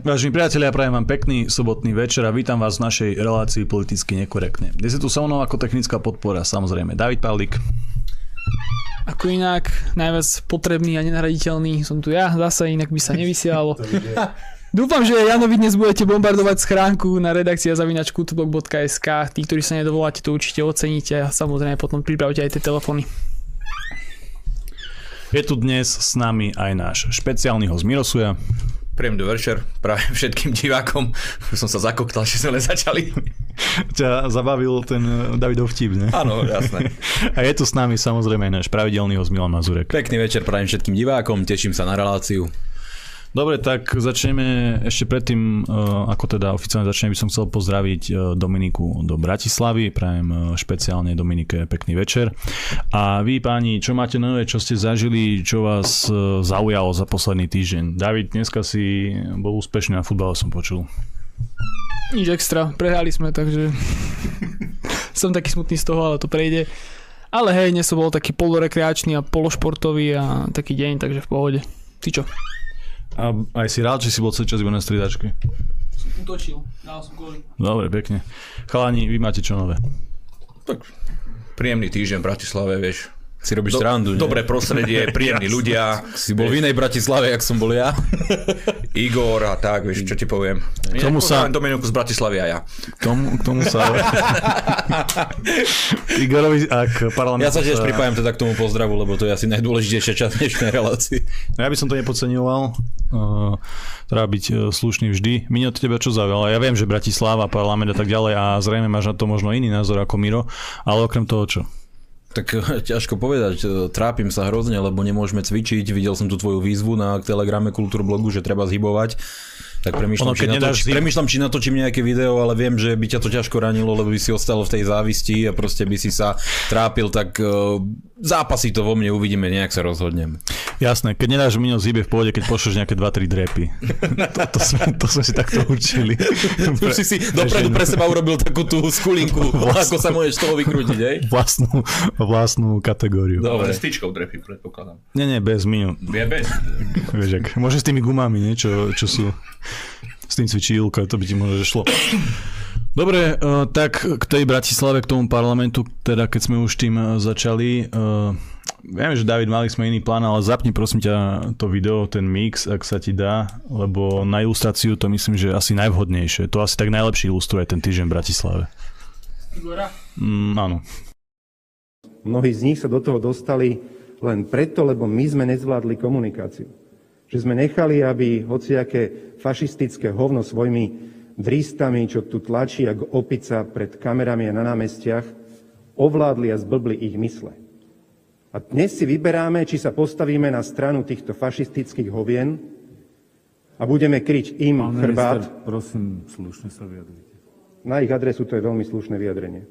Vážení priatelia, prajem vám pekný sobotný večer a vítam vás v našej relácii politicky nekorektne. Dnes je tu so mnou ako technická podpora, samozrejme, David Pavlik. Ako inak, najviac potrebný a nenahraditeľný som tu ja, zase inak by sa nevysielalo. Dúfam, že Janovi dnes budete bombardovať schránku na redakcia zavinačkultblog.sk. Tí, ktorí sa nedovoláte, to určite oceníte a samozrejme potom pripravte aj tie telefóny. Je tu dnes s nami aj náš špeciálny host Mirosuja. Príjemný večer práve všetkým divákom. Som sa zakoktal, že sme len začali. Ťa zabavil ten Davidov vtip, ne? Áno, jasné. A je tu s nami samozrejme náš pravidelný host Milan Mazurek. Pekný večer prajem všetkým divákom, teším sa na reláciu. Dobre, tak začneme ešte predtým, eh, ako teda oficiálne začneme, by som chcel pozdraviť eh, Dominiku do Bratislavy. Prajem eh, špeciálne Dominike pekný večer. A vy páni, čo máte nové, čo ste zažili, čo vás zaujalo za posledný týždeň? David, dneska si bol úspešný na futbale, som počul. Nič extra, prehrali sme, takže som taký smutný z toho, ale to prejde. Ale hej, dnes som bol taký polorekreačný a pološportový a taký deň, takže v pohode. Ty čo? A aj si rád, že si bol celý čas iba na stridačke? Som utočil, dal som góly. Dobre, pekne. Chalani, vy máte čo nové? Tak príjemný týždeň v Bratislave, vieš. Si robíš Do, srandu, nie? Dobré prostredie, príjemní ľudia. Si bol v inej Bratislave, jak som bol ja. Igor a tak, vieš, čo ti poviem. K tomu sa... Dominiku z Bratislavy a ja. K tomu, k tomu sa... Igorovi ak parlament... Ja sa tiež pripájam teda k tomu pozdravu, lebo to je asi najdôležitejšia časť dnešnej relácii. No ja by som to nepodceňoval. Uh, treba byť uh, slušný vždy. Mino, teba čo zaujalo? Ja viem, že Bratislava, parlament a tak ďalej a zrejme máš na to možno iný názor ako Miro, ale okrem toho čo? Tak ťažko povedať, trápim sa hrozne, lebo nemôžeme cvičiť. Videl som tu tvoju výzvu na telegrame Kultúrblogu, že treba zhybovať. Tak premýšľam, ono, či, natoč, zim... premýšľam, či natočím nejaké video, ale viem, že by ťa to ťažko ranilo, lebo by si ostal v tej závisti a proste by si sa trápil, tak zápasy to vo mne uvidíme, nejak sa rozhodnem. Jasné, keď nedáš minus zíbe v pôde, keď pošleš nejaké 2-3 drepy. to, to, sme, to sme si takto učili. Už si si dopredu pre seba urobil takú tú skulinku, vlastnú, ako sa môžeš toho vykrútiť, hej? Vlastnú, vlastnú kategóriu. Dobre, s tyčkou drepy, predpokladám. Nie, nie, bez minu. Je bez. Vieš, ak, môže s tými gumami, nie, čo, čo sú s tým cvičí Julka, to by ti možno šlo. Dobre, uh, tak k tej Bratislave, k tomu parlamentu, teda keď sme už tým uh, začali, uh, viem, že David, mali sme iný plán, ale zapni prosím ťa to video, ten mix, ak sa ti dá, lebo na ilustráciu to myslím, že asi najvhodnejšie. To asi tak najlepšie ilustruje ten týždeň v Bratislave. Igora? Mm, áno. Mnohí z nich sa do toho dostali len preto, lebo my sme nezvládli komunikáciu. Že sme nechali, aby hociaké fašistické hovno svojimi drístami, čo tu tlačí ako opica pred kamerami a na námestiach, ovládli a zblbli ich mysle. A dnes si vyberáme, či sa postavíme na stranu týchto fašistických hovien a budeme kryť im Pán chrbát. Minister, prosím, slušne sa vyjadrite. Na ich adresu to je veľmi slušné vyjadrenie.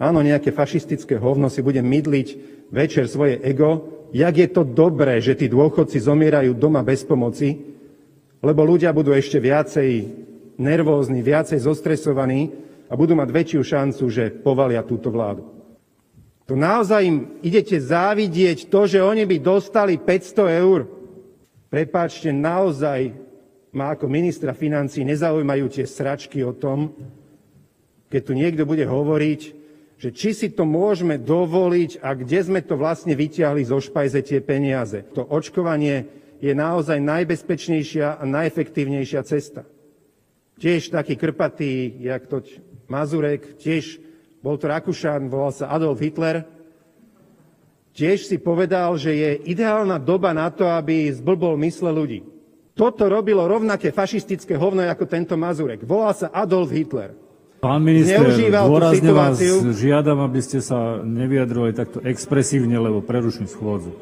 Áno, nejaké fašistické hovno si bude mydliť večer svoje ego, jak je to dobré, že tí dôchodci zomierajú doma bez pomoci, lebo ľudia budú ešte viacej nervózni, viacej zostresovaní a budú mať väčšiu šancu, že povalia túto vládu. To naozaj im idete závidieť to, že oni by dostali 500 eur. Prepáčte, naozaj ma ako ministra financí nezaujímajú tie sračky o tom, keď tu niekto bude hovoriť, že či si to môžeme dovoliť a kde sme to vlastne vyťahli zo špajze tie peniaze. To očkovanie je naozaj najbezpečnejšia a najefektívnejšia cesta. Tiež taký krpatý, jak to Mazurek, tiež bol to Rakúšan, volal sa Adolf Hitler, tiež si povedal, že je ideálna doba na to, aby zblbol mysle ľudí. Toto robilo rovnaké fašistické hovno ako tento Mazurek. Volal sa Adolf Hitler. Pán minister, dôrazne vás žiadam, aby ste sa nevyjadrovali takto expresívne, lebo preruším schôdzu.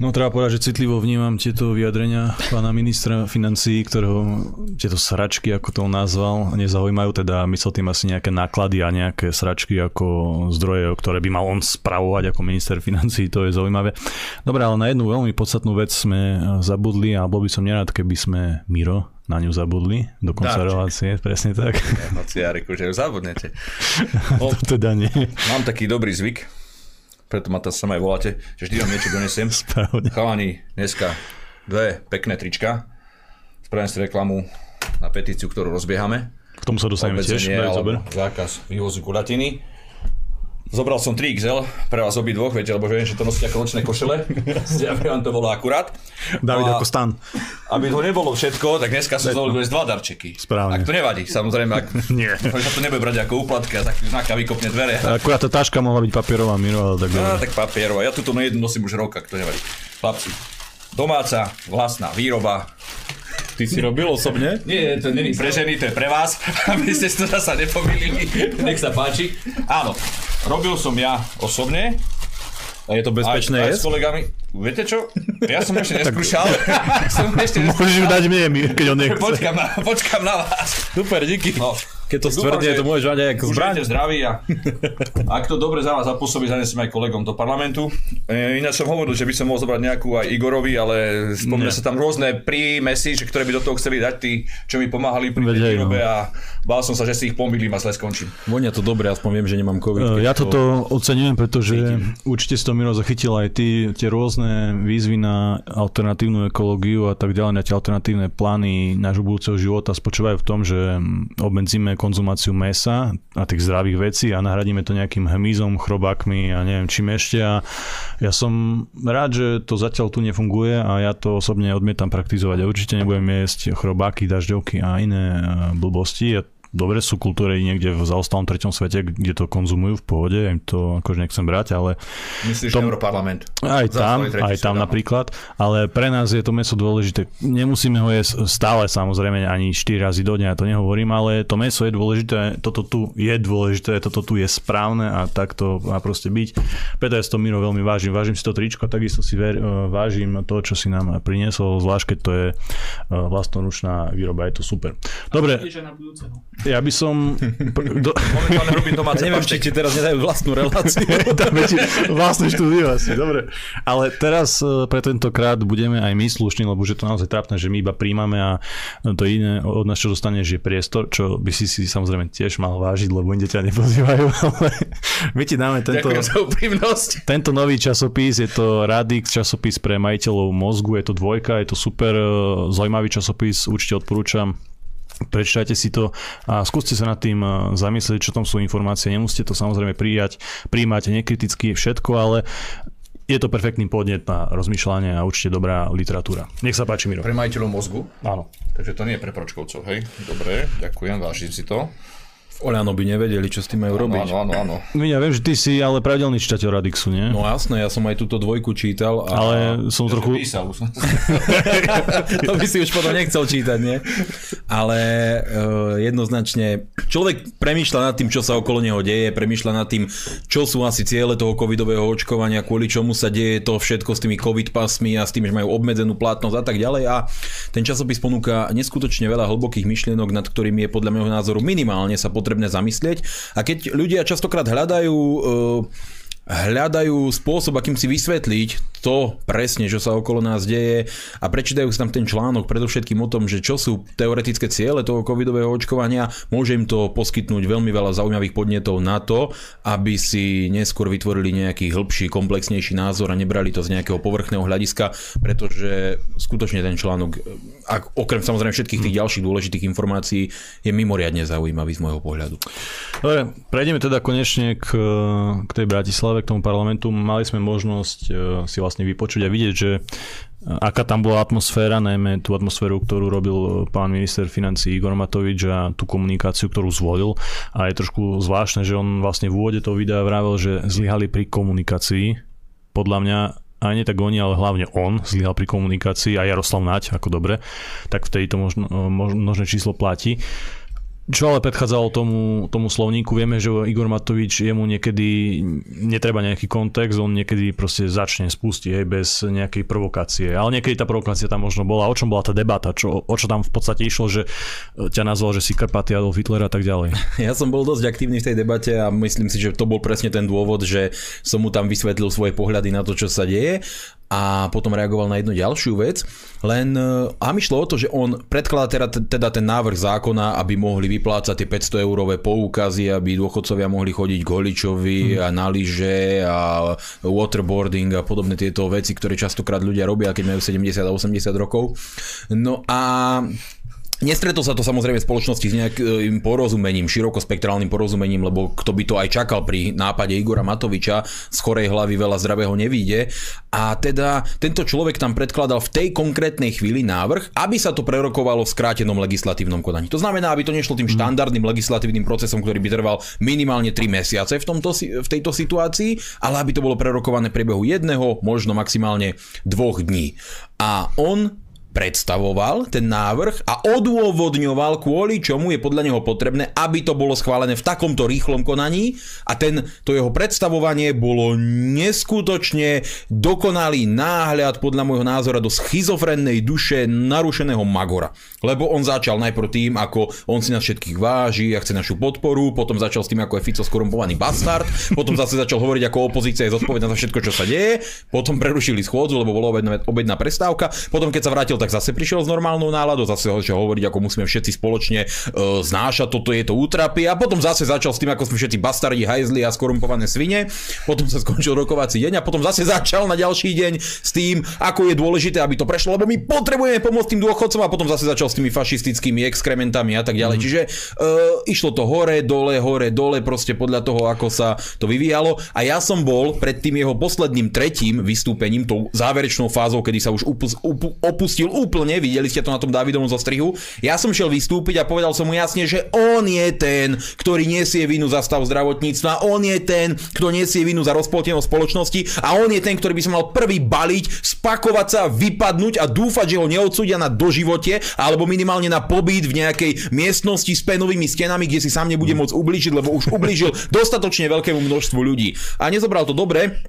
No treba povedať, že citlivo vnímam tieto vyjadrenia pána ministra financí, ktorého tieto sračky, ako to on nazval, nezaujímajú, teda myslel tým asi nejaké náklady a nejaké sračky ako zdroje, ktoré by mal on spravovať ako minister financí, to je zaujímavé. Dobre, ale na jednu veľmi podstatnú vec sme zabudli a bol by som nerád, keby sme Miro na ňu zabudli do konca relácie, presne tak. Nociáriku, že ju zabudnete. O, to teda nie. Mám taký dobrý zvyk, preto ma tam aj voláte, že vždy vám niečo donesiem. Správne. Chalani, dneska dve pekné trička. spravím si reklamu na petíciu, ktorú rozbiehame. K tomu sa dostaneme tiež. Zákaz vývozu kulatiny. Zobral som 3XL pre vás obi dvoch, viete, lebo viem, že to nosíte ako nočné košele, aby vám to bolo akurát. David ako stan. Aby to nebolo všetko, tak dneska som zvolil dva darčeky. Správne. Ak to nevadí, samozrejme, ak Nie. sa to nebude brať ako úplatky a tak znaka vykopne dvere. Akurát tá taška mohla byť papierová, Miro, ale tak No, tak papierová. Ja túto jednu nosím už rok, ak to nevadí. Chlapci, domáca, vlastná výroba. Ty si robil osobne? Nie, to není pre ženy, to je pre vás, aby ste to zasa nepomýlili. Nech sa páči. Áno, robil som ja osobne, A je to bezpečné aj, aj s kolegami. Viete čo? Ja som ešte neskúšal. som ešte. Môžeš dať mne, keď on nechce. Počkam na, počkam na vás. Super, díky. No. Keď to Dúfam, stvrdne, to môžeš mať aj ako zbraň. Zdraví a ak to dobre za vás zapôsobí, zanesem aj kolegom do parlamentu. E, ináč som hovoril, že by som mohol zobrať nejakú aj Igorovi, ale spomne sa tam rôzne prímesy, že ktoré by do toho chceli dať tí, čo mi pomáhali pri Veď tej výrobe no. a bál som sa, že si ich pomýlim a zle skončím. Vonia to dobre, aspoň viem, že nemám COVID. E, Ja keď to- toto oceňujem, pretože určite si to Miro zachytil aj ty, tie rôzne výzvy na alternatívnu ekológiu a tak ďalej, na tie alternatívne plány nášho budúceho života spočívajú v tom, že obmedzíme konzumáciu mesa a tých zdravých vecí a nahradíme to nejakým hmyzom, chrobákmi a neviem čím ešte a ja som rád, že to zatiaľ tu nefunguje a ja to osobne odmietam praktizovať a určite nebudem jesť chrobáky, dažďovky a iné e, blbosti. Ja dobre sú kultúry niekde v zaostalom treťom svete, kde to konzumujú v pohode, ja im to akože nechcem brať, ale Myslíš Tom- Europarlament? aj tam, aj tam svet, áno. napríklad, ale pre nás je to meso dôležité. Nemusíme ho jesť stále samozrejme ani 4 razy do dňa, ja to nehovorím, ale to meso je dôležité, toto tu je dôležité, toto tu je správne a tak to má proste byť. Preto ja si to Miro veľmi vážim. Vážim si to tričko, takisto si ver, eh, vážim to, čo si nám priniesol, zvlášť keď to je eh, vlastnoručná výroba, je to super. Dobre, na budúce. Ja by som... do, Momentálne robím domáce Neviem, či ti teraz nedajú vlastnú reláciu. tam je ti vlastné štúdio asi, dobre. Ale teraz e, pre tentokrát budeme aj my slušní, lebo už je to naozaj trápne, že my iba príjmame a to iné od nás, čo dostaneš, je priestor, čo by si si samozrejme tiež mal vážiť, lebo inde ťa nepozývajú, ale my ti dáme tento, Ďakujem za úprimnosť. tento nový časopis, je to Radix, časopis pre majiteľov mozgu, je to dvojka, je to super e, zaujímavý časopis, určite odporúčam. Prečítajte si to a skúste sa nad tým e, zamyslieť, čo tam sú informácie. Nemusíte to samozrejme prijať, príjmať nekriticky všetko, ale je to perfektný podnet na rozmýšľanie a určite dobrá literatúra. Nech sa páči, Miro. Pre majiteľov mozgu? Áno. Takže to nie je pre pročkovcov, hej? Dobre, ďakujem, vážim si to. Oľano by nevedeli, čo s tým majú robiť. Áno, áno, áno. Ja viem, že ty si ale pravidelný čitateľ Radixu, nie? No jasné, ja som aj túto dvojku čítal. A... ale som trochu... Písal som. to by si už potom nechcel čítať, nie? Ale uh, jednoznačne človek premýšľa nad tým, čo sa okolo neho deje, premýšľa nad tým, čo sú asi ciele toho covidového očkovania, kvôli čomu sa deje to všetko s tými covid pasmi a s tým, že majú obmedzenú platnosť a tak ďalej. A ten časopis ponúka neskutočne veľa hlbokých myšlienok, nad ktorými je podľa môjho názoru minimálne sa potrebné zamyslieť. A keď ľudia častokrát hľadajú uh, hľadajú spôsob, akým si vysvetliť to presne, čo sa okolo nás deje a prečítajú si tam ten článok predovšetkým o tom, že čo sú teoretické ciele toho covidového očkovania, môže im to poskytnúť veľmi veľa zaujímavých podnetov na to, aby si neskôr vytvorili nejaký hĺbší, komplexnejší názor a nebrali to z nejakého povrchného hľadiska, pretože skutočne ten článok, ak, okrem samozrejme všetkých tých ďalších dôležitých informácií, je mimoriadne zaujímavý z môjho pohľadu. Dobre, prejdeme teda konečne k, k tej Bratislave, k tomu parlamentu. Mali sme možnosť e, si vlastne vypočuť a vidieť, že e, aká tam bola atmosféra, najmä tú atmosféru, ktorú robil e, pán minister financí Igor Matovič a tú komunikáciu, ktorú zvolil. A je trošku zvláštne, že on vlastne v úvode toho videa vravel, že zlyhali pri komunikácii. Podľa mňa aj nie tak oni, ale hlavne on zlyhal pri komunikácii a Jaroslav Naď, ako dobre, tak vtedy to možno, možné číslo platí. Čo ale predchádzalo tomu, tomu slovníku, vieme, že Igor Matovič, jemu niekedy netreba nejaký kontext, on niekedy proste začne spustiť hej, bez nejakej provokácie. Ale niekedy tá provokácia tam možno bola. O čom bola tá debata? Čo, o čo tam v podstate išlo, že ťa nazval, že si Karpaty Adolf Hitler a tak ďalej? Ja som bol dosť aktívny v tej debate a myslím si, že to bol presne ten dôvod, že som mu tam vysvetlil svoje pohľady na to, čo sa deje. A potom reagoval na jednu ďalšiu vec. Len e, a mi šlo o to, že on predkladá teda, teda ten návrh zákona, aby mohli vyplácať tie 500 eurové poukazy, aby dôchodcovia mohli chodiť k holičovi mm. a na lyže a waterboarding a podobné tieto veci, ktoré častokrát ľudia robia, keď majú 70 a 80 rokov. No a Nestretol sa to samozrejme v spoločnosti s nejakým porozumením, širokospektrálnym porozumením, lebo kto by to aj čakal pri nápade Igora Matoviča, z chorej hlavy veľa zdravého nevíde. A teda tento človek tam predkladal v tej konkrétnej chvíli návrh, aby sa to prerokovalo v skrátenom legislatívnom konaní. To znamená, aby to nešlo tým mhm. štandardným legislatívnym procesom, ktorý by trval minimálne 3 mesiace v, tomto, v tejto situácii, ale aby to bolo prerokované v priebehu jedného, možno maximálne dvoch dní. A on predstavoval ten návrh a odôvodňoval, kvôli čomu je podľa neho potrebné, aby to bolo schválené v takomto rýchlom konaní a ten, to jeho predstavovanie bolo neskutočne dokonalý náhľad podľa môjho názora do schizofrennej duše narušeného Magora. Lebo on začal najprv tým, ako on si nás všetkých váži a chce našu podporu, potom začal s tým, ako je Fico skorumpovaný bastard, potom zase začal hovoriť, ako opozícia je zodpovedná za všetko, čo sa deje, potom prerušili schôdzu, lebo bola obedná, obedná prestávka, potom keď sa vrátil tak zase prišiel s normálnou náladou, zase začal hovoriť, ako musíme všetci spoločne uh, znášať toto je to útrapy a potom zase začal s tým, ako sme všetci bastardi, hajzli a skorumpované svine. Potom sa skončil rokovací deň a potom zase začal na ďalší deň s tým, ako je dôležité, aby to prešlo, lebo my potrebujeme pomôcť tým dôchodcom a potom zase začal s tými fašistickými exkrementami a tak ďalej. Mm. Čiže uh, išlo to hore, dole, hore, dole, proste podľa toho, ako sa to vyvíjalo. A ja som bol pred tým jeho posledným tretím vystúpením, tou záverečnou fázou, kedy sa už opustil úplne, videli ste to na tom Davidovom zostrihu. Ja som šiel vystúpiť a povedal som mu jasne, že on je ten, ktorý nesie vinu za stav zdravotníctva, on je ten, kto nesie vinu za rozpoltenosť spoločnosti a on je ten, ktorý by sa mal prvý baliť, spakovať sa, vypadnúť a dúfať, že ho neodsúdia na doživote alebo minimálne na pobyt v nejakej miestnosti s penovými stenami, kde si sám nebude môcť ublížiť, lebo už ublížil dostatočne veľkému množstvu ľudí. A nezobral to dobre.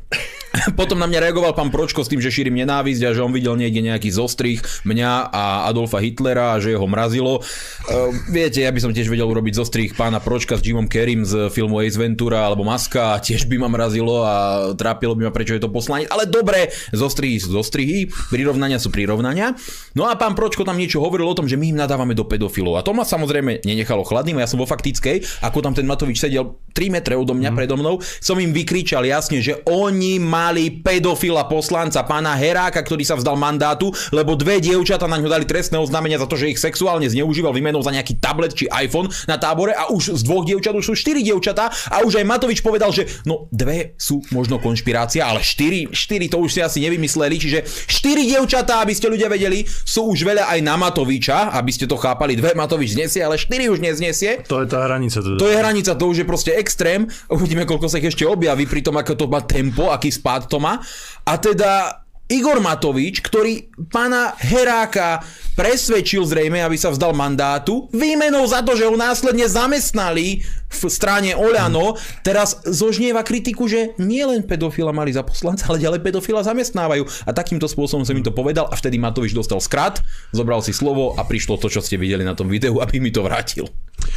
Potom na mňa reagoval pán Pročko s tým, že šírim nenávisť a že on videl niekde nejaký zostrih mňa a Adolfa Hitlera a že ho mrazilo. Uh, viete, ja by som tiež vedel urobiť zostrih pána Pročka s Jimom Kerim z filmu Ace Ventura alebo Maska a tiež by ma mrazilo a trápilo by ma, prečo je to poslanie. Ale dobre, zostrihy sú zostrihy, prirovnania sú prirovnania. No a pán Pročko tam niečo hovoril o tom, že my im nadávame do pedofilov. A to ma samozrejme nenechalo chladným. Ja som vo faktickej, ako tam ten Matovič sedel 3 metre odo mňa mm. predo mnou, som im vykričal jasne, že oni mali pedofila poslanca pána Heráka, ktorý sa vzdal mandátu, lebo dve dievčata na ňo dali trestné oznámenia za to, že ich sexuálne zneužíval výmenou za nejaký tablet či iPhone na tábore a už z dvoch dievčat už sú štyri dievčatá a už aj Matovič povedal, že no dve sú možno konšpirácia, ale štyri, štyri to už si asi nevymysleli, čiže štyri dievčatá, aby ste ľudia vedeli, sú už veľa aj na Matoviča, aby ste to chápali, dve Matovič znesie, ale štyri už neznesie. To je tá hranica. Teda. To je hranica, to už je proste extrém. Uvidíme, koľko sa ich ešte objaví pri tom, ako to má tempo, aký spád to má. A teda Igor Matovič, ktorý pána Heráka presvedčil zrejme, aby sa vzdal mandátu, výmenou za to, že ho následne zamestnali v strane Oľano, teraz zožnieva kritiku, že nie len pedofila mali za poslanca, ale ďalej pedofila zamestnávajú. A takýmto spôsobom som mi to povedal a vtedy Matovič dostal skrat, zobral si slovo a prišlo to, čo ste videli na tom videu, aby mi to vrátil.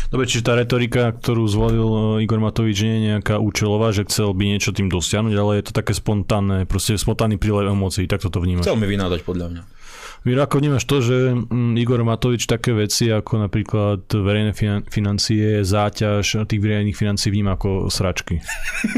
Dobre, čiže tá retorika, ktorú zvolil e, Igor Matovič, nie je nejaká účelová, že chcel by niečo tým dosiahnuť, ale je to také spontánne, proste spontánny prílev emócií, tak to vnímaš. Chcel mi vynádať podľa mňa. Miro, ako vnímaš to, že mm, Igor Matovič také veci ako napríklad verejné financie, záťaž tých verejných financií vníma ako sračky?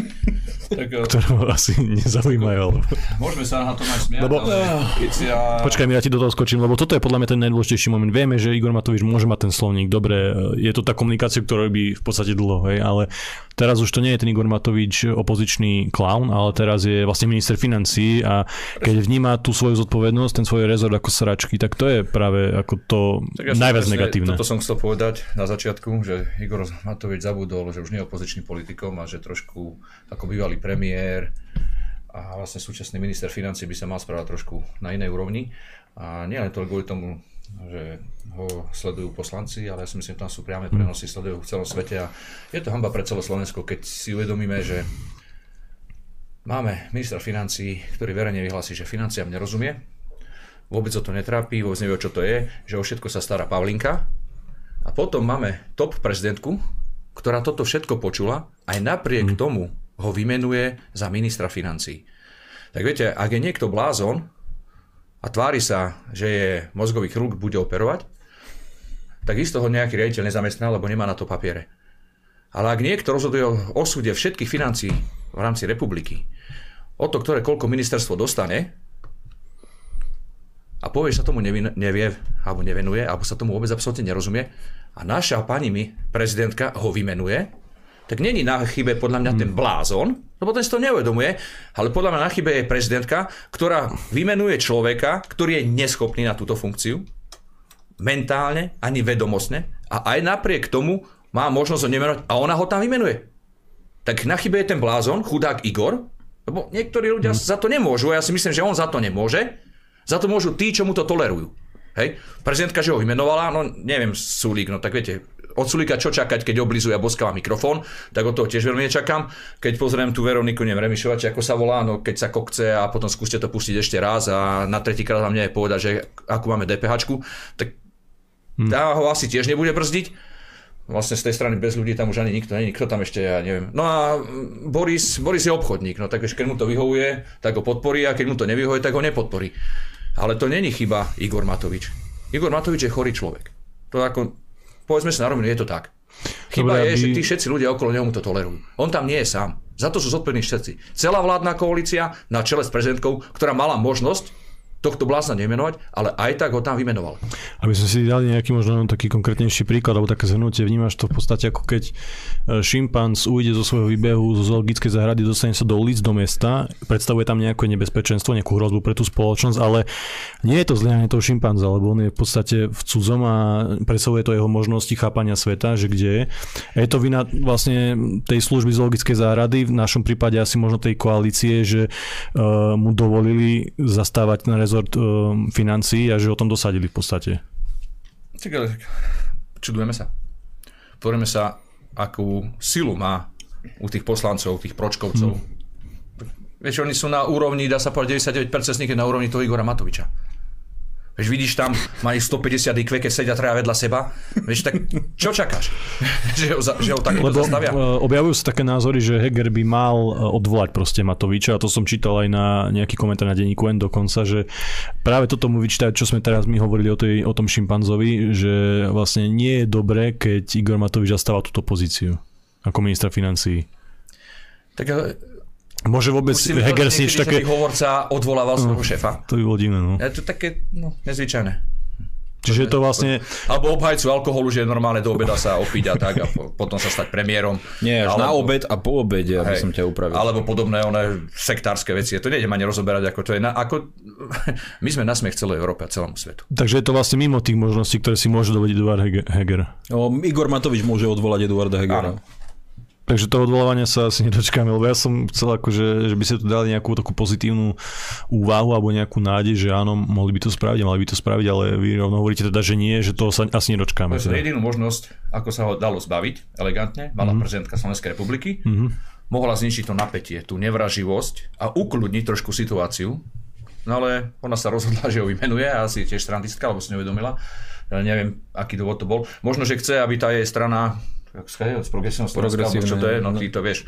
tak, eh, ktoré ho asi nezaujímajú. Môžeme sa na to aj smiať, lebo, ale ja... Počkaj, ja ti do toho skočím, lebo toto je podľa mňa ten najdôležitejší moment. Vieme, že Igor Matovič môže mať ten slovník, dobre, je to tá komunikácia, ktorá robí v podstate dlho, hej, ale teraz už to nie je ten Igor Matovič opozičný clown, ale teraz je vlastne minister financí a keď vníma tú svoju zodpovednosť, ten svoj rezort ako sračky, tak to je práve ako to tak ja najviac negatívne. Toto som chcel povedať na začiatku, že Igor Matovič zabudol, že už nie je opozičným politikom a že trošku ako bývalý premiér a vlastne súčasný minister financí by sa mal správať trošku na inej úrovni. A nie len to kvôli tomu, že ho sledujú poslanci, ale ja si myslím, že tam sú priame prenosy, sledujú v celom svete a je to hamba pre celé Slovensko, keď si uvedomíme, že máme ministra financí, ktorý verejne vyhlási, že financiám nerozumie, vôbec o to netrápi, vôbec nevie, čo to je, že o všetko sa stará Pavlinka a potom máme top prezidentku, ktorá toto všetko počula, aj napriek mm. tomu ho vymenuje za ministra financí. Tak viete, ak je niekto blázon a tvári sa, že je mozgový chirurg, bude operovať, tak isto ho nejaký riaditeľ nezamestná, lebo nemá na to papiere. Ale ak niekto rozhoduje o osude všetkých financií v rámci republiky, o to, ktoré koľko ministerstvo dostane, a povie, že sa tomu nevie, nevie, alebo nevenuje, alebo sa tomu vôbec absolútne nerozumie, a naša pani mi, prezidentka, ho vymenuje, tak není na chybe podľa mňa ten blázon, lebo ten si to neuvedomuje, ale podľa mňa na chybe je prezidentka, ktorá vymenuje človeka, ktorý je neschopný na túto funkciu, mentálne, ani vedomostne, a aj napriek tomu má možnosť ho nemenovať a ona ho tam vymenuje. Tak na chybe je ten blázon, chudák Igor, lebo niektorí ľudia hmm. za to nemôžu, a ja si myslím, že on za to nemôže, za to môžu tí, čo mu to tolerujú. Hej? Prezidentka, že ho vymenovala, no neviem, Sulík, no tak viete, od Sulíka čo čakať, keď oblizuje a boskáva mikrofón, tak od toho tiež veľmi nečakám. Keď pozriem tú Veroniku, neviem, Remišovať, ako sa volá, no keď sa kokce a potom skúste to pustiť ešte raz a na tretíkrát vám nevie povedať, že akú máme DPH, tak hmm. tá ho asi tiež nebude brzdiť vlastne z tej strany bez ľudí tam už ani nikto není, kto tam ešte, ja neviem. No a Boris, Boris je obchodník, no tak keď mu to vyhovuje, tak ho podporí a keď mu to nevyhovuje, tak ho nepodporí. Ale to není chyba Igor Matovič. Igor Matovič je chorý človek. To ako, povedzme sa na rovinu, je to tak. Chyba Dobre, je, aby... že tí všetci ľudia okolo neho mu to tolerujú. On tam nie je sám. Za to sú zodpovední všetci. Celá vládna koalícia na čele s prezidentkou, ktorá mala možnosť tohto blázna nemenovať, ale aj tak ho tam vymenoval. Aby sme si dali nejaký možno taký konkrétnejší príklad, alebo také zhrnutie, vnímaš to v podstate ako keď e, šimpanz ujde zo svojho výbehu zo zoologickej záhrady, dostane sa do ulic, do mesta, predstavuje tam nejaké nebezpečenstvo, nejakú hrozbu pre tú spoločnosť, ale nie je to zlyhanie toho šimpanza, lebo on je v podstate v cudzom a predstavuje to jeho možnosti chápania sveta, že kde je. A je to vina vlastne tej služby zoologickej záhrady, v našom prípade asi možno tej koalície, že uh, mu dovolili zastávať na rezort rezort uh, financií a že o tom dosadili v podstate. Tak ale čudujeme sa. Pozrieme sa, akú silu má u tých poslancov, tých pročkovcov. Hmm. Vieš, oni sú na úrovni, dá sa povedať, 99% z nich je na úrovni toho Igora Matoviča. Vieš, vidíš tam, majú 150 IQ, keď sedia traja vedľa seba. Vieš, tak čo čakáš? že, ho, že ho tak Lebo zastavia? E, objavujú sa také názory, že Heger by mal e, odvolať proste Matoviča a to som čítal aj na nejaký komentár na denníku N dokonca, že práve toto mu vyčítajú, čo sme teraz my hovorili o, tej, o tom šimpanzovi, že vlastne nie je dobré, keď Igor Matovič zastáva túto pozíciu ako ministra financií. Tak Môže vôbec Heger si niečo také... hovorca odvolával svojho no, šéfa. To by bolo divné, no. Je to také, no, nezvyčajné. Čiže je to vlastne... Alebo obhajcu alkoholu, že je normálne do obeda sa opiť a tak a potom sa stať premiérom. Nie, až alebo, na obed a po obede, aby hej, som ťa upravil. Alebo podobné one sektárske veci. To nejdem ani rozoberať, ako to je. Na, ako, my sme na smiech celej Európe a celému svetu. Takže je to vlastne mimo tých možností, ktoré si môže dovodiť Eduard Heger. O, Igor Matovič môže odvolať Eduarda Hegera. Áno. Takže toho odvolávania sa asi nedočkáme, lebo ja som chcel akože, že by ste tu dali nejakú takú pozitívnu úvahu alebo nejakú nádej, že áno, mohli by to spraviť, mali by to spraviť, ale vy rovno hovoríte teda, že nie, že toho sa asi nedočkáme. To je teda. jedinú možnosť, ako sa ho dalo zbaviť elegantne, mala mm-hmm. prezidentka Slovenskej republiky, mm-hmm. mohla zničiť to napätie, tú nevraživosť a ukludniť trošku situáciu, no ale ona sa rozhodla, že ho vymenuje a asi tiež strantistka, lebo si neuvedomila. Ja neviem, aký dôvod to bol. Možno, že chce, aby tá jej strana z progresívneho Slovenska, čo to je, no ty to vieš.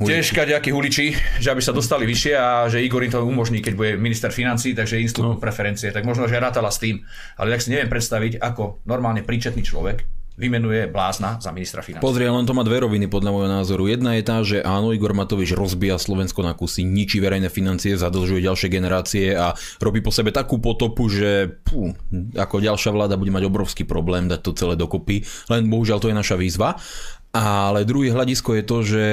Tiež kadejakí huliči, že aby sa dostali vyššie a že Igor im to umožní, keď bude minister financí, takže im no. preferencie. Tak možno, že rátala s tým. Ale tak si neviem predstaviť, ako normálne príčetný človek vymenuje blázna za ministra financí. Pozri, len to má dve roviny podľa môjho názoru. Jedna je tá, že áno, Igor Matovič rozbíja Slovensko na kusy, ničí verejné financie, zadlžuje ďalšie generácie a robí po sebe takú potopu, že pú, ako ďalšia vláda bude mať obrovský problém dať to celé dokopy. Len bohužiaľ to je naša výzva. Ale druhý hľadisko je to, že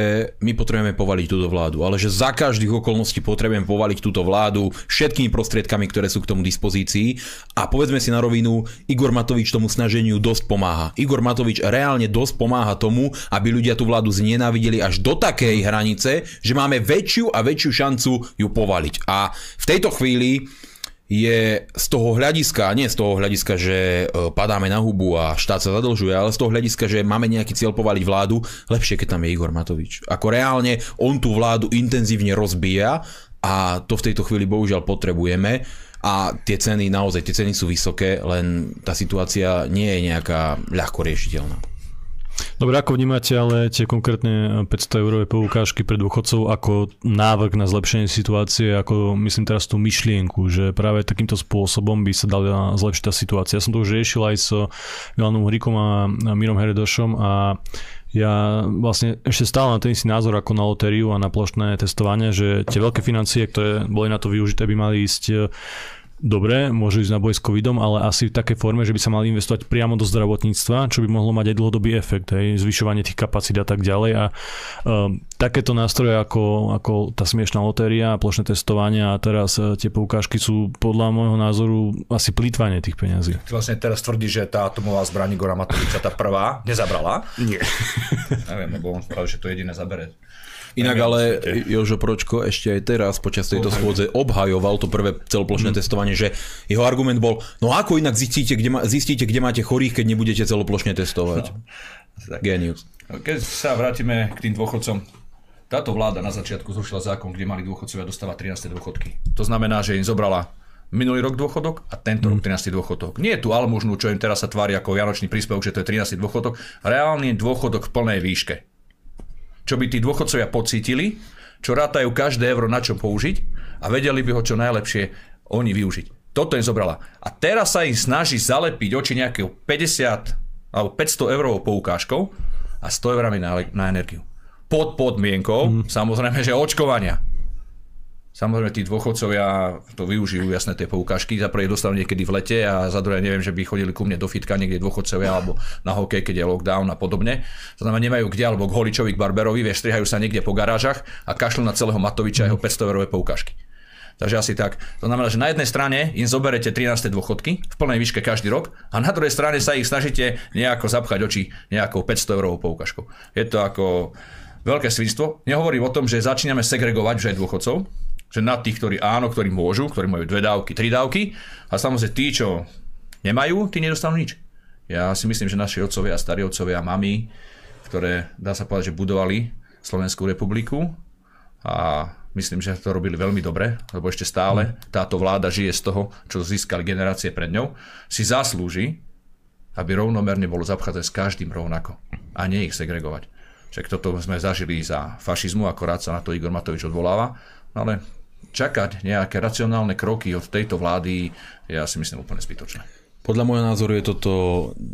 my potrebujeme povaliť túto vládu, ale že za každých okolností potrebujeme povaliť túto vládu všetkými prostriedkami, ktoré sú k tomu dispozícii. A povedzme si na rovinu, Igor Matovič tomu snaženiu dosť pomáha. Igor Matovič reálne dosť pomáha tomu, aby ľudia tú vládu znenávideli až do takej hranice, že máme väčšiu a väčšiu šancu ju povaliť. A v tejto chvíli je z toho hľadiska, nie z toho hľadiska, že e, padáme na hubu a štát sa zadlžuje, ale z toho hľadiska, že máme nejaký cieľ povaliť vládu, lepšie, keď tam je Igor Matovič. Ako reálne on tú vládu intenzívne rozbíja a to v tejto chvíli bohužiaľ potrebujeme a tie ceny, naozaj tie ceny sú vysoké, len tá situácia nie je nejaká ľahko riešiteľná. Dobre, ako vnímate ale tie konkrétne 500 eurové poukážky pre dôchodcov ako návrh na zlepšenie situácie, ako myslím teraz tú myšlienku, že práve takýmto spôsobom by sa dala zlepšiť tá situácia. Ja som to už riešil aj s Milanom Hrikom a Mirom Heredošom a ja vlastne ešte stále na ten istý názor ako na lotériu a na plošné testovanie, že tie veľké financie, ktoré boli na to využité, by mali ísť dobre, môžu ísť na boj s covidom, ale asi v takej forme, že by sa mali investovať priamo do zdravotníctva, čo by mohlo mať aj dlhodobý efekt, hej, zvyšovanie tých kapacít a tak ďalej. A um, takéto nástroje ako, ako tá smiešná lotéria, plošné testovanie a teraz uh, tie poukážky sú podľa môjho názoru asi plýtvanie tých peňazí. Ty vlastne teraz tvrdí, že tá atomová zbraň Igora Matoviča, tá prvá, nezabrala? Nie. Neviem, lebo on práve, že to jediné zabere. Inak ale Jožo Pročko ešte aj teraz počas tejto schôdze obhajoval to prvé celoplošné mm. testovanie, že jeho argument bol, no ako inak zistíte, kde, ma, zistíte, kde máte chorých, keď nebudete celoplošne testovať. No. Genius. Keď sa vrátime k tým dôchodcom, táto vláda na začiatku zrušila zákon, kde mali dôchodcovia dostávať 13. dôchodky. To znamená, že im zobrala minulý rok dôchodok a tento mm. rok 13. dôchodok. Nie je tu almužnú, čo im teraz sa tvári ako vianočný príspevok, že to je 13. dôchodok. Reálny dôchodok v plnej výške čo by tí dôchodcovia pocítili, čo rátajú každé euro na čo použiť a vedeli by ho čo najlepšie oni využiť. Toto im zobrala. A teraz sa im snaží zalepiť oči nejakého 50 alebo 500 eurovou poukážkou a 100 eurami na, na energiu. Pod podmienkou, mm. samozrejme, že očkovania. Samozrejme, tí dôchodcovia to využijú, jasné, tie poukážky. Za prvé dostanú niekedy v lete a za druhé neviem, že by chodili ku mne do fitka niekde dôchodcovia alebo na hokej, keď je lockdown a podobne. To znamená, nemajú kde, alebo k Holičovi, k Barberovi, vieš, strihajú sa niekde po garážach a kašľú na celého Matoviča jeho 500 eurové poukážky. Takže asi tak. To znamená, že na jednej strane im zoberete 13. dôchodky v plnej výške každý rok a na druhej strane sa ich snažíte nejako zapchať oči nejakou 500 eurovou poukážkou. Je to ako veľké svinstvo. Nehovorím o tom, že začíname segregovať už aj dôchodcov, že na tých, ktorí áno, ktorí môžu, ktorí majú dve dávky, tri dávky a samozrejme tí, čo nemajú, tí nedostanú nič. Ja si myslím, že naši otcovia, starí otcovia, mami, ktoré dá sa povedať, že budovali Slovenskú republiku a myslím, že to robili veľmi dobre, lebo ešte stále táto vláda žije z toho, čo získali generácie pred ňou, si zaslúži, aby rovnomerne bolo zapchádzať s každým rovnako a nie ich segregovať. Však toto sme zažili za fašizmu, akorát sa na to Igor Matovič odvoláva, ale čakať nejaké racionálne kroky od tejto vlády je asi myslím úplne zbytočné. Podľa môjho názoru je toto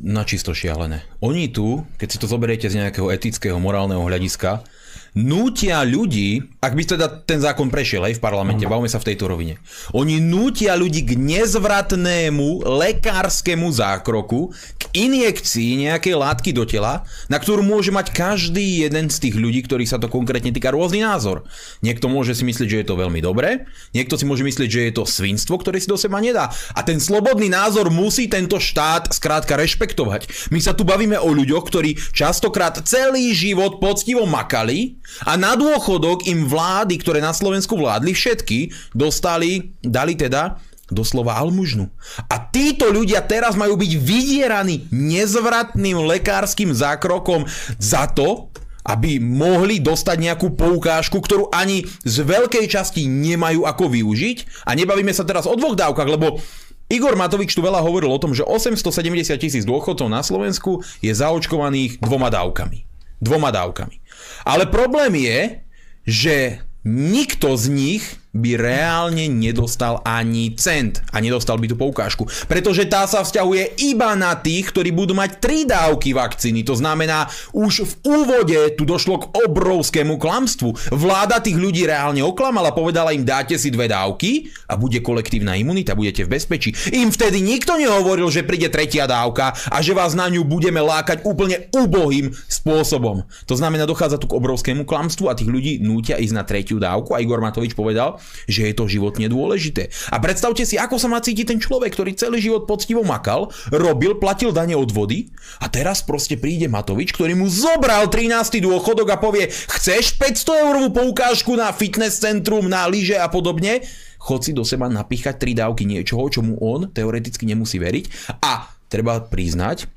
načisto šialené. Oni tu, keď si to zoberiete z nejakého etického, morálneho hľadiska, nútia ľudí, ak by teda ten zákon prešiel aj v parlamente, bavme sa v tejto rovine, oni nútia ľudí k nezvratnému lekárskému zákroku, k injekcii nejakej látky do tela, na ktorú môže mať každý jeden z tých ľudí, ktorých sa to konkrétne týka rôzny názor. Niekto môže si myslieť, že je to veľmi dobré, niekto si môže myslieť, že je to svinstvo, ktoré si do seba nedá. A ten slobodný názor musí tento štát skrátka rešpektovať. My sa tu bavíme o ľuďoch, ktorí častokrát celý život poctivo makali, a na dôchodok im vlády, ktoré na Slovensku vládli, všetky dostali, dali teda doslova almužnu. A títo ľudia teraz majú byť vydieraní nezvratným lekárskym zákrokom za to, aby mohli dostať nejakú poukážku, ktorú ani z veľkej časti nemajú ako využiť. A nebavíme sa teraz o dvoch dávkach, lebo Igor Matovič tu veľa hovoril o tom, že 870 tisíc dôchodcov na Slovensku je zaočkovaných dvoma dávkami. Dvoma dávkami. Ale problém je, že nikto z nich by reálne nedostal ani cent a nedostal by tú poukážku. Pretože tá sa vzťahuje iba na tých, ktorí budú mať tri dávky vakcíny. To znamená, už v úvode tu došlo k obrovskému klamstvu. Vláda tých ľudí reálne oklamala, povedala im dáte si dve dávky a bude kolektívna imunita, budete v bezpečí. Im vtedy nikto nehovoril, že príde tretia dávka a že vás na ňu budeme lákať úplne ubohým spôsobom. To znamená, dochádza tu k obrovskému klamstvu a tých ľudí nútia ísť na tretiu dávku a Igor Matovič povedal, že je to životne dôležité. A predstavte si, ako sa má cítiť ten človek, ktorý celý život poctivo makal, robil, platil dane od vody a teraz proste príde Matovič, ktorý mu zobral 13. dôchodok a povie, chceš 500 eurovú poukážku na fitness centrum, na lyže a podobne? Chod si do seba napíchať tri dávky niečoho, čomu on teoreticky nemusí veriť a treba priznať,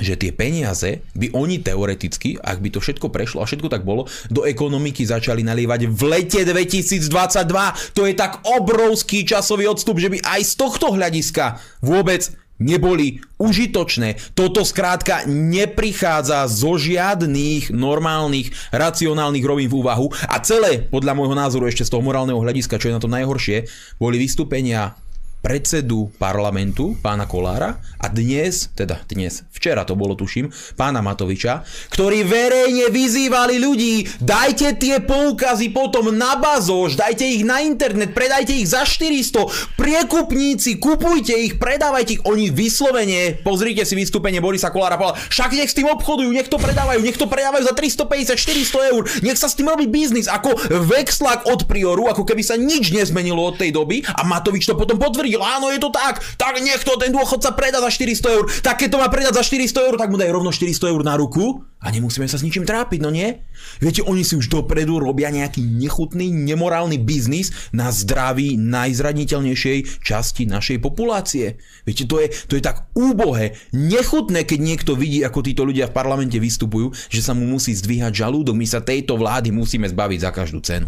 že tie peniaze by oni teoreticky, ak by to všetko prešlo a všetko tak bolo, do ekonomiky začali nalievať v lete 2022. To je tak obrovský časový odstup, že by aj z tohto hľadiska vôbec neboli užitočné. Toto skrátka neprichádza zo žiadnych normálnych, racionálnych rovín v úvahu a celé, podľa môjho názoru ešte z toho morálneho hľadiska, čo je na to najhoršie, boli vystúpenia predsedu parlamentu, pána Kolára a dnes, teda dnes, včera to bolo tuším, pána Matoviča, ktorí verejne vyzývali ľudí, dajte tie poukazy potom na bazoš, dajte ich na internet, predajte ich za 400, priekupníci, kupujte ich, predávajte ich. Oni vyslovene, pozrite si vystúpenie Borisa Kolára, povedal, však nech s tým obchodujú, nech to predávajú, nech to predávajú za 350, 400 eur, nech sa s tým robí biznis, ako vexlak od prioru, ako keby sa nič nezmenilo od tej doby a Matovič to potom potvrdil potvrdil, áno, je to tak, tak nech to ten dôchodca predá za 400 eur, tak keď to má predať za 400 eur, tak mu daj rovno 400 eur na ruku a nemusíme sa s ničím trápiť, no nie? Viete, oni si už dopredu robia nejaký nechutný, nemorálny biznis na zdraví najzraniteľnejšej časti našej populácie. Viete, to je, to je tak úbohé, nechutné, keď niekto vidí, ako títo ľudia v parlamente vystupujú, že sa mu musí zdvíhať žalúdok. My sa tejto vlády musíme zbaviť za každú cenu.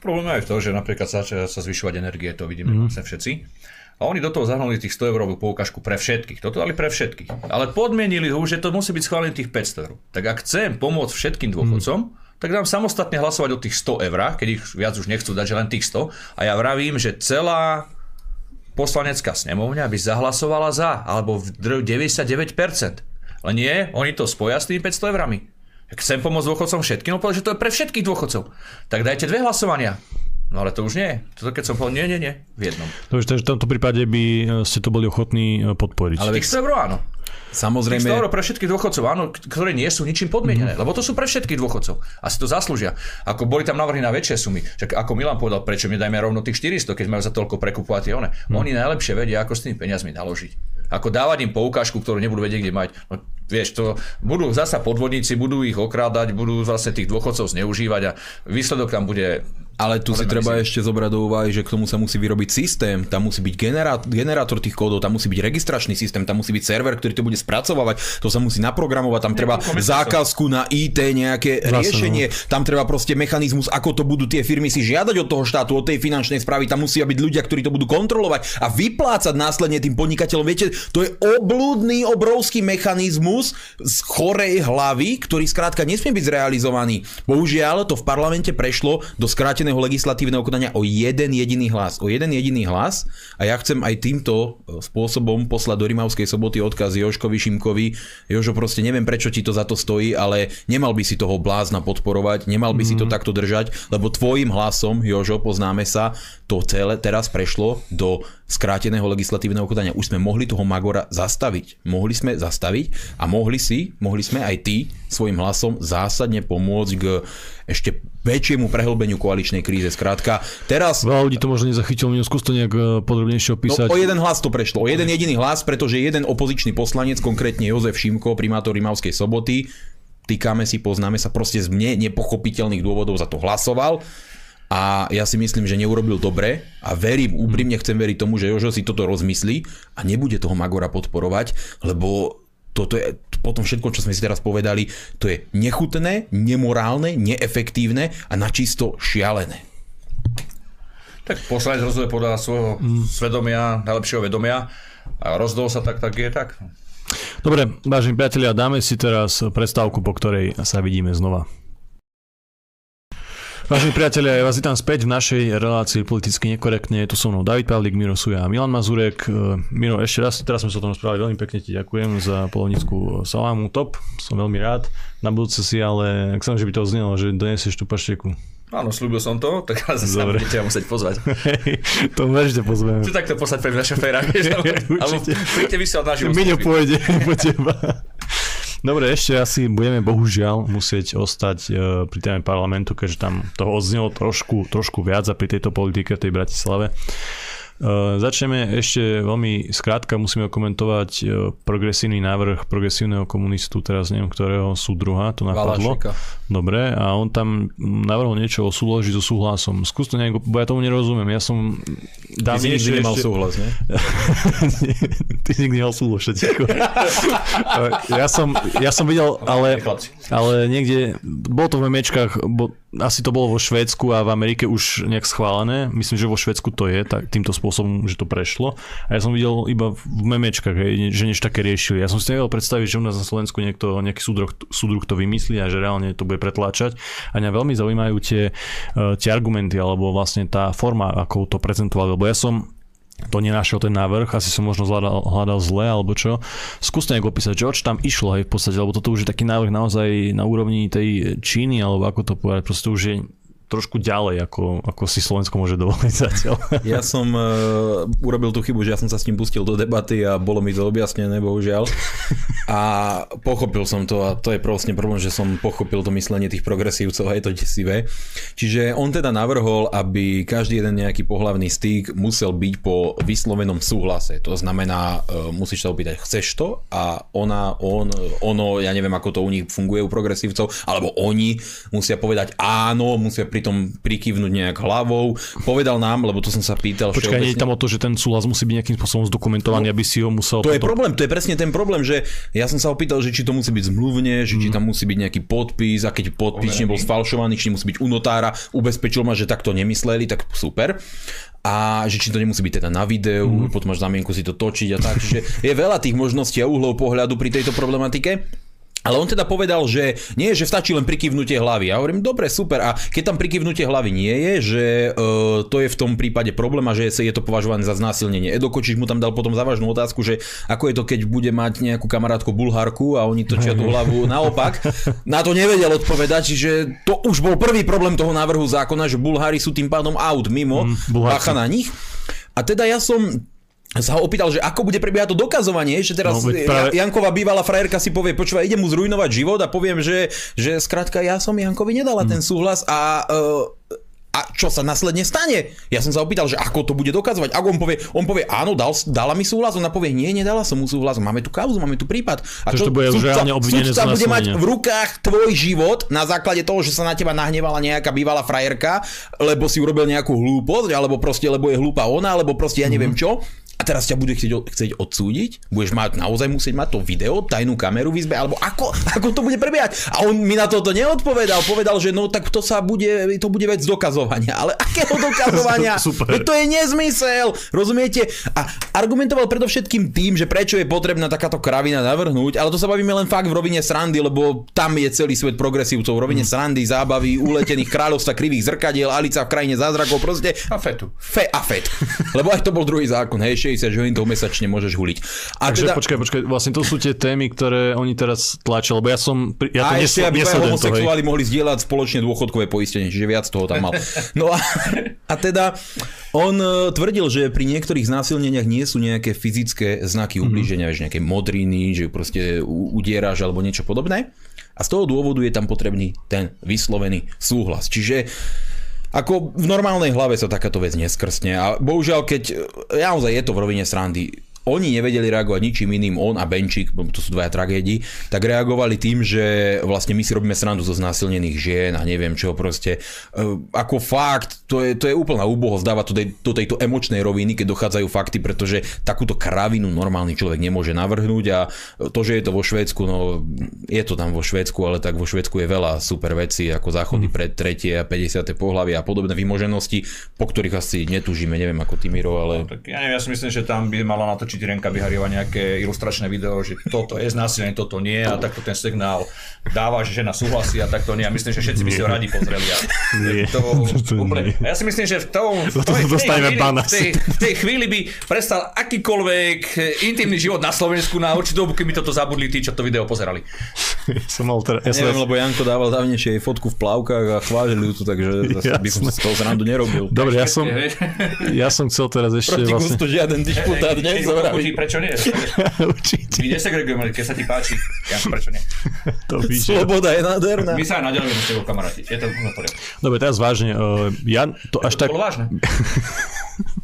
Problém je v tom, že napríklad sa, sa zvyšovať energie, to vidíme mm. vlastne všetci. A oni do toho zahrnuli tých 100 eurovú poukážku pre všetkých. Toto dali pre všetkých. Ale podmienili ho, že to musí byť schválené tých 500 eur. Tak ak chcem pomôcť všetkým dôchodcom, mm. tak dám samostatne hlasovať o tých 100 eur, keď ich viac už nechcú dať, že len tých 100. A ja vravím, že celá poslanecká snemovňa by zahlasovala za, alebo v 99%. Ale nie, oni to spoja s tými 500 eurami chcem pomôcť dôchodcom všetkým, no povedal, že to je pre všetkých dôchodcov. Tak dajte dve hlasovania. No ale to už nie. Toto keď som povedal, nie, nie, nie, v jednom. Takže v tomto prípade by ste to boli ochotní e, podporiť. Ale tých 100 eur áno. Samozrejme. 100 eur pre všetkých dôchodcov, áno, ktoré nie sú ničím podmienené, mm-hmm. lebo to sú pre všetkých dôchodcov a si to zaslúžia. Ako boli tam návrhy na väčšie sumy, Čak ako Milan povedal, prečo mi dajme rovno tých 400, keď majú za toľko prekupovať tie one. Mm. Oni najlepšie vedia, ako s tými peniazmi naložiť. Ako dávať im poukážku, ktorú nebudú vedieť, kde mať. No, vieš, to budú zasa podvodníci, budú ich okrádať, budú zase tých dôchodcov zneužívať a výsledok tam bude ale tu si treba ešte zobrať do úvahy, že k tomu sa musí vyrobiť systém, tam musí byť generátor, generátor tých kódov, tam musí byť registračný systém, tam musí byť server, ktorý to bude spracovávať, to sa musí naprogramovať, tam treba zákazku na IT, nejaké Zase, riešenie, no. tam treba proste mechanizmus, ako to budú tie firmy si žiadať od toho štátu, od tej finančnej správy, tam musia byť ľudia, ktorí to budú kontrolovať a vyplácať následne tým podnikateľom. Viete, to je oblúdny obrovský mechanizmus z chorej hlavy, ktorý skrátka nesmie byť zrealizovaný. Bohužiaľ, to v parlamente prešlo do skrátenej riadneho legislatívneho konania o jeden jediný hlas. O jeden jediný hlas a ja chcem aj týmto e, spôsobom poslať do Rimavskej soboty odkaz Joškovi Šimkovi. Jožo, proste neviem, prečo ti to za to stojí, ale nemal by si toho blázna podporovať, nemal by mm-hmm. si to mhm. takto držať, lebo tvojim hlasom, Jožo, poznáme sa, to celé teraz prešlo do skráteného legislatívneho konania. Už sme mohli toho Magora zastaviť. Mohli sme zastaviť a mohli si, mohli sme aj ty svojim hlasom zásadne pomôcť k ešte väčšiemu prehlbeniu koaličnej kríze. Skrátka, teraz... Veľa ľudí to možno nezachytilo, minus skús to nejak e, podrobnejšie opísať. No, o jeden hlas to prešlo, o jeden jediný hlas, pretože jeden opozičný poslanec, konkrétne Jozef Šimko, primátor Rimavskej soboty, týkame si, poznáme sa, proste z mne nepochopiteľných dôvodov za to hlasoval a ja si myslím, že neurobil dobre a verím, úprimne chcem veriť tomu, že Jožo si toto rozmyslí a nebude toho Magora podporovať, lebo toto je, potom všetko, čo sme si teraz povedali, to je nechutné, nemorálne, neefektívne a načisto šialené. Tak poslanec rozhoduje podľa svojho mm. svedomia, najlepšieho vedomia a rozdol sa tak, tak je tak. Dobre, vážení priatelia, dáme si teraz prestávku, po ktorej sa vidíme znova. Vážení priatelia, ja vás vítam späť v našej relácii politicky nekorektne. Tu so mnou David Pavlík, Miro Suja a Milan Mazurek. E, Miro, ešte raz, teraz sme sa o tom správali veľmi pekne, ti ďakujem za polovnickú salámu, top, som veľmi rád. Na budúce si ale, ak som, že by to znelo, že donesieš tú pašteku. Áno, slúbil som to, tak ale zase budete musieť pozvať. Hej, to určite pozveme. Čo takto poslať pre naše férach? Alebo príďte vy sa od nášho My nepôjde po teba. Dobre, ešte asi budeme bohužiaľ musieť ostať e, pri téme parlamentu, keďže tam toho odznelo trošku, trošku viac a pri tejto politike v tej Bratislave. Uh, začneme ešte veľmi skrátka, musíme komentovať uh, progresívny návrh progresívneho komunistu, teraz neviem, ktorého súdruha to napadlo. Valašika. Dobre, a on tam navrhol niečo o súloži so súhlasom. Skús to nejak, bo ja tomu nerozumiem. Ja som... Ty si nikdy nemal ešte... súhlas, nie? Ty si nikdy nemal súhlas, ja som, ja som videl, ale, ale niekde, bolo to v memečkách, bo, asi to bolo vo Švédsku a v Amerike už nejak schválené. Myslím, že vo Švédsku to je tak, týmto spôsobom, že to prešlo. A ja som videl iba v memečkách, že niečo také riešili. Ja som si nevedel predstaviť, že u nás na Slovensku niekto, nejaký súdruh, súdruh to vymyslí a že reálne to bude pretláčať. A mňa veľmi zaujímajú tie, e, tie argumenty alebo vlastne tá forma, ako to prezentovali. Lebo ja som to nenašiel ten návrh, asi som možno hľadal, hľadal zle alebo čo. Skúste nejak opísať, oč tam išlo aj v podstate, lebo toto už je taký návrh naozaj na úrovni tej Číny, alebo ako to povedať, proste už je trošku ďalej, ako, ako si Slovensko môže dovoliť zatiaľ. Ja som uh, urobil tú chybu, že ja som sa s ním pustil do debaty a bolo mi to objasnené, bohužiaľ. A pochopil som to a to je proste problém, že som pochopil to myslenie tých progresívcov a je to desivé. Čiže on teda navrhol, aby každý jeden nejaký pohlavný styk musel byť po vyslovenom súhlase. To znamená, uh, musíš sa opýtať, chceš to? A ona, on, ono, ja neviem, ako to u nich funguje u progresívcov, alebo oni musia povedať áno, musia pri tom prikyvnúť nejak hlavou. Povedal nám, lebo to som sa pýtal. Počkaj, nie je tam o to, že ten súhlas musí byť nejakým spôsobom zdokumentovaný, no, aby si ho musel... To potom... je problém, to je presne ten problém, že ja som sa opýtal, že či to musí byť zmluvne, že mm. či mhm. tam musí byť nejaký podpis a keď podpis nebol sfalšovaný, či musí byť u notára, ubezpečil ma, že takto nemysleli, tak super a že či to nemusí byť teda na videu, mm. potom máš zamienku si to točiť a tak. Čiže je veľa tých možností a uhlov pohľadu pri tejto problematike. Ale on teda povedal, že nie, že stačí len prikyvnutie hlavy. Ja hovorím, dobre, super. A keď tam prikyvnutie hlavy nie je, že uh, to je v tom prípade problém a že je to považované za znásilnenie. Edo Kočiš mu tam dal potom závažnú otázku, že ako je to, keď bude mať nejakú kamarátku Bulharku a oni točia tú hlavu naopak. Na to nevedel odpovedať, čiže to už bol prvý problém toho návrhu zákona, že Bulhári sú tým pádom out mimo, mm, bacha na nich. A teda ja som sa ho opýtal, že ako bude prebiehať to dokazovanie, že teraz no, práve... Janková bývalá frajerka si povie, počúva, idem mu zrujnovať život a poviem, že, že skrátka ja som Jankovi nedala hmm. ten súhlas a uh, a čo sa následne stane? Ja som sa opýtal, že ako to bude dokazovať. Ako on povie, on povie, áno, dal, dala mi súhlas, ona povie, nie, nedala som mu súhlas, máme tu kauzu, máme tu prípad. A čo, to bude obvinené sa bude mať v rukách tvoj život na základe toho, že sa na teba nahnevala nejaká bývalá frajerka, lebo si urobil nejakú hlúposť, alebo proste, lebo je hlúpa ona, alebo proste ja neviem mm-hmm. čo a teraz ťa bude chcieť, chcieť odsúdiť? Budeš mať, naozaj musieť mať to video, tajnú kameru v izbe, alebo ako, ako to bude prebiehať? A on mi na toto neodpovedal, povedal, že no tak to sa bude, to bude vec dokazovania. Ale akého dokazovania? Super. To je nezmysel, rozumiete? A argumentoval predovšetkým tým, že prečo je potrebná takáto kravina navrhnúť, ale to sa bavíme len fakt v rovine srandy, lebo tam je celý svet progresívcov, v rovine mm. srandy, zábavy, uletených kráľovstva krivých zrkadiel, Alica v krajine zázrakov, proste. A fetu. Fe a fet. Lebo aj to bol druhý zákon, hej, 60 jointov mesačne môžeš huliť. A Takže teda... počkaj, počkaj, vlastne to sú tie témy, ktoré oni teraz tlačia, lebo ja som... Ja to a ešte, aby homosexuáli mohli zdieľať spoločne dôchodkové poistenie, čiže viac toho tam mal. No a, a teda on e, tvrdil, že pri niektorých znásilneniach nie sú nejaké fyzické znaky mhm. ublíženia, mm-hmm. nejaké modriny, že proste udieráš alebo niečo podobné. A z toho dôvodu je tam potrebný ten vyslovený súhlas. Čiže ako v normálnej hlave sa takáto vec neskrstne a bohužiaľ, keď naozaj je to v rovine srandy, oni nevedeli reagovať ničím iným, on a Benčík, to sú dvaja tragédii, tak reagovali tým, že vlastne my si robíme srandu zo znásilnených žien a neviem čo proste. E, ako fakt, to je, to je úplná úbohosť dávať do, tej, do tejto emočnej roviny, keď dochádzajú fakty, pretože takúto kravinu normálny človek nemôže navrhnúť a to, že je to vo Švédsku, no je to tam vo Švédsku, ale tak vo Švédsku je veľa super vecí, ako záchody mm. pred tretie a 50. pohlavy a podobné vymoženosti, po ktorých asi netúžime, neviem ako ty Miro, ale... No, tak ja neviem, ja si myslím, že tam by mala na to natočiť Renka Bihariova nejaké ilustračné video, že toto je znásilnenie, toto nie a takto ten signál dáva, že žena súhlasí a takto nie. A myslím, že všetci by si ho radi pozreli. A, nie. To, to úplne, a ja si myslím, že v tom, v, to, v, tej, chvíli, v, tej, v tej chvíli by prestal akýkoľvek intimný život na Slovensku na určitú dobu, keby toto zabudli tí, čo to video pozerali. som mal teda, ja Neviem, lebo Janko dával dávnejšie fotku v plavkách a chválili ju tu, takže zase by som z toho zrandu nerobil. Dobre, ja som, ja som chcel teraz ešte Proti vlastne... žiaden disputát Určite, prečo nie? Určite. My nesegregujeme, keď sa ti páči. Ja, prečo nie? To Sloboda je nádherná. My sa aj naďalej s tebou kamaráti. Je to na poriadku. Dobre, teraz vážne. Uh, ja to až to tak... bolo vážne.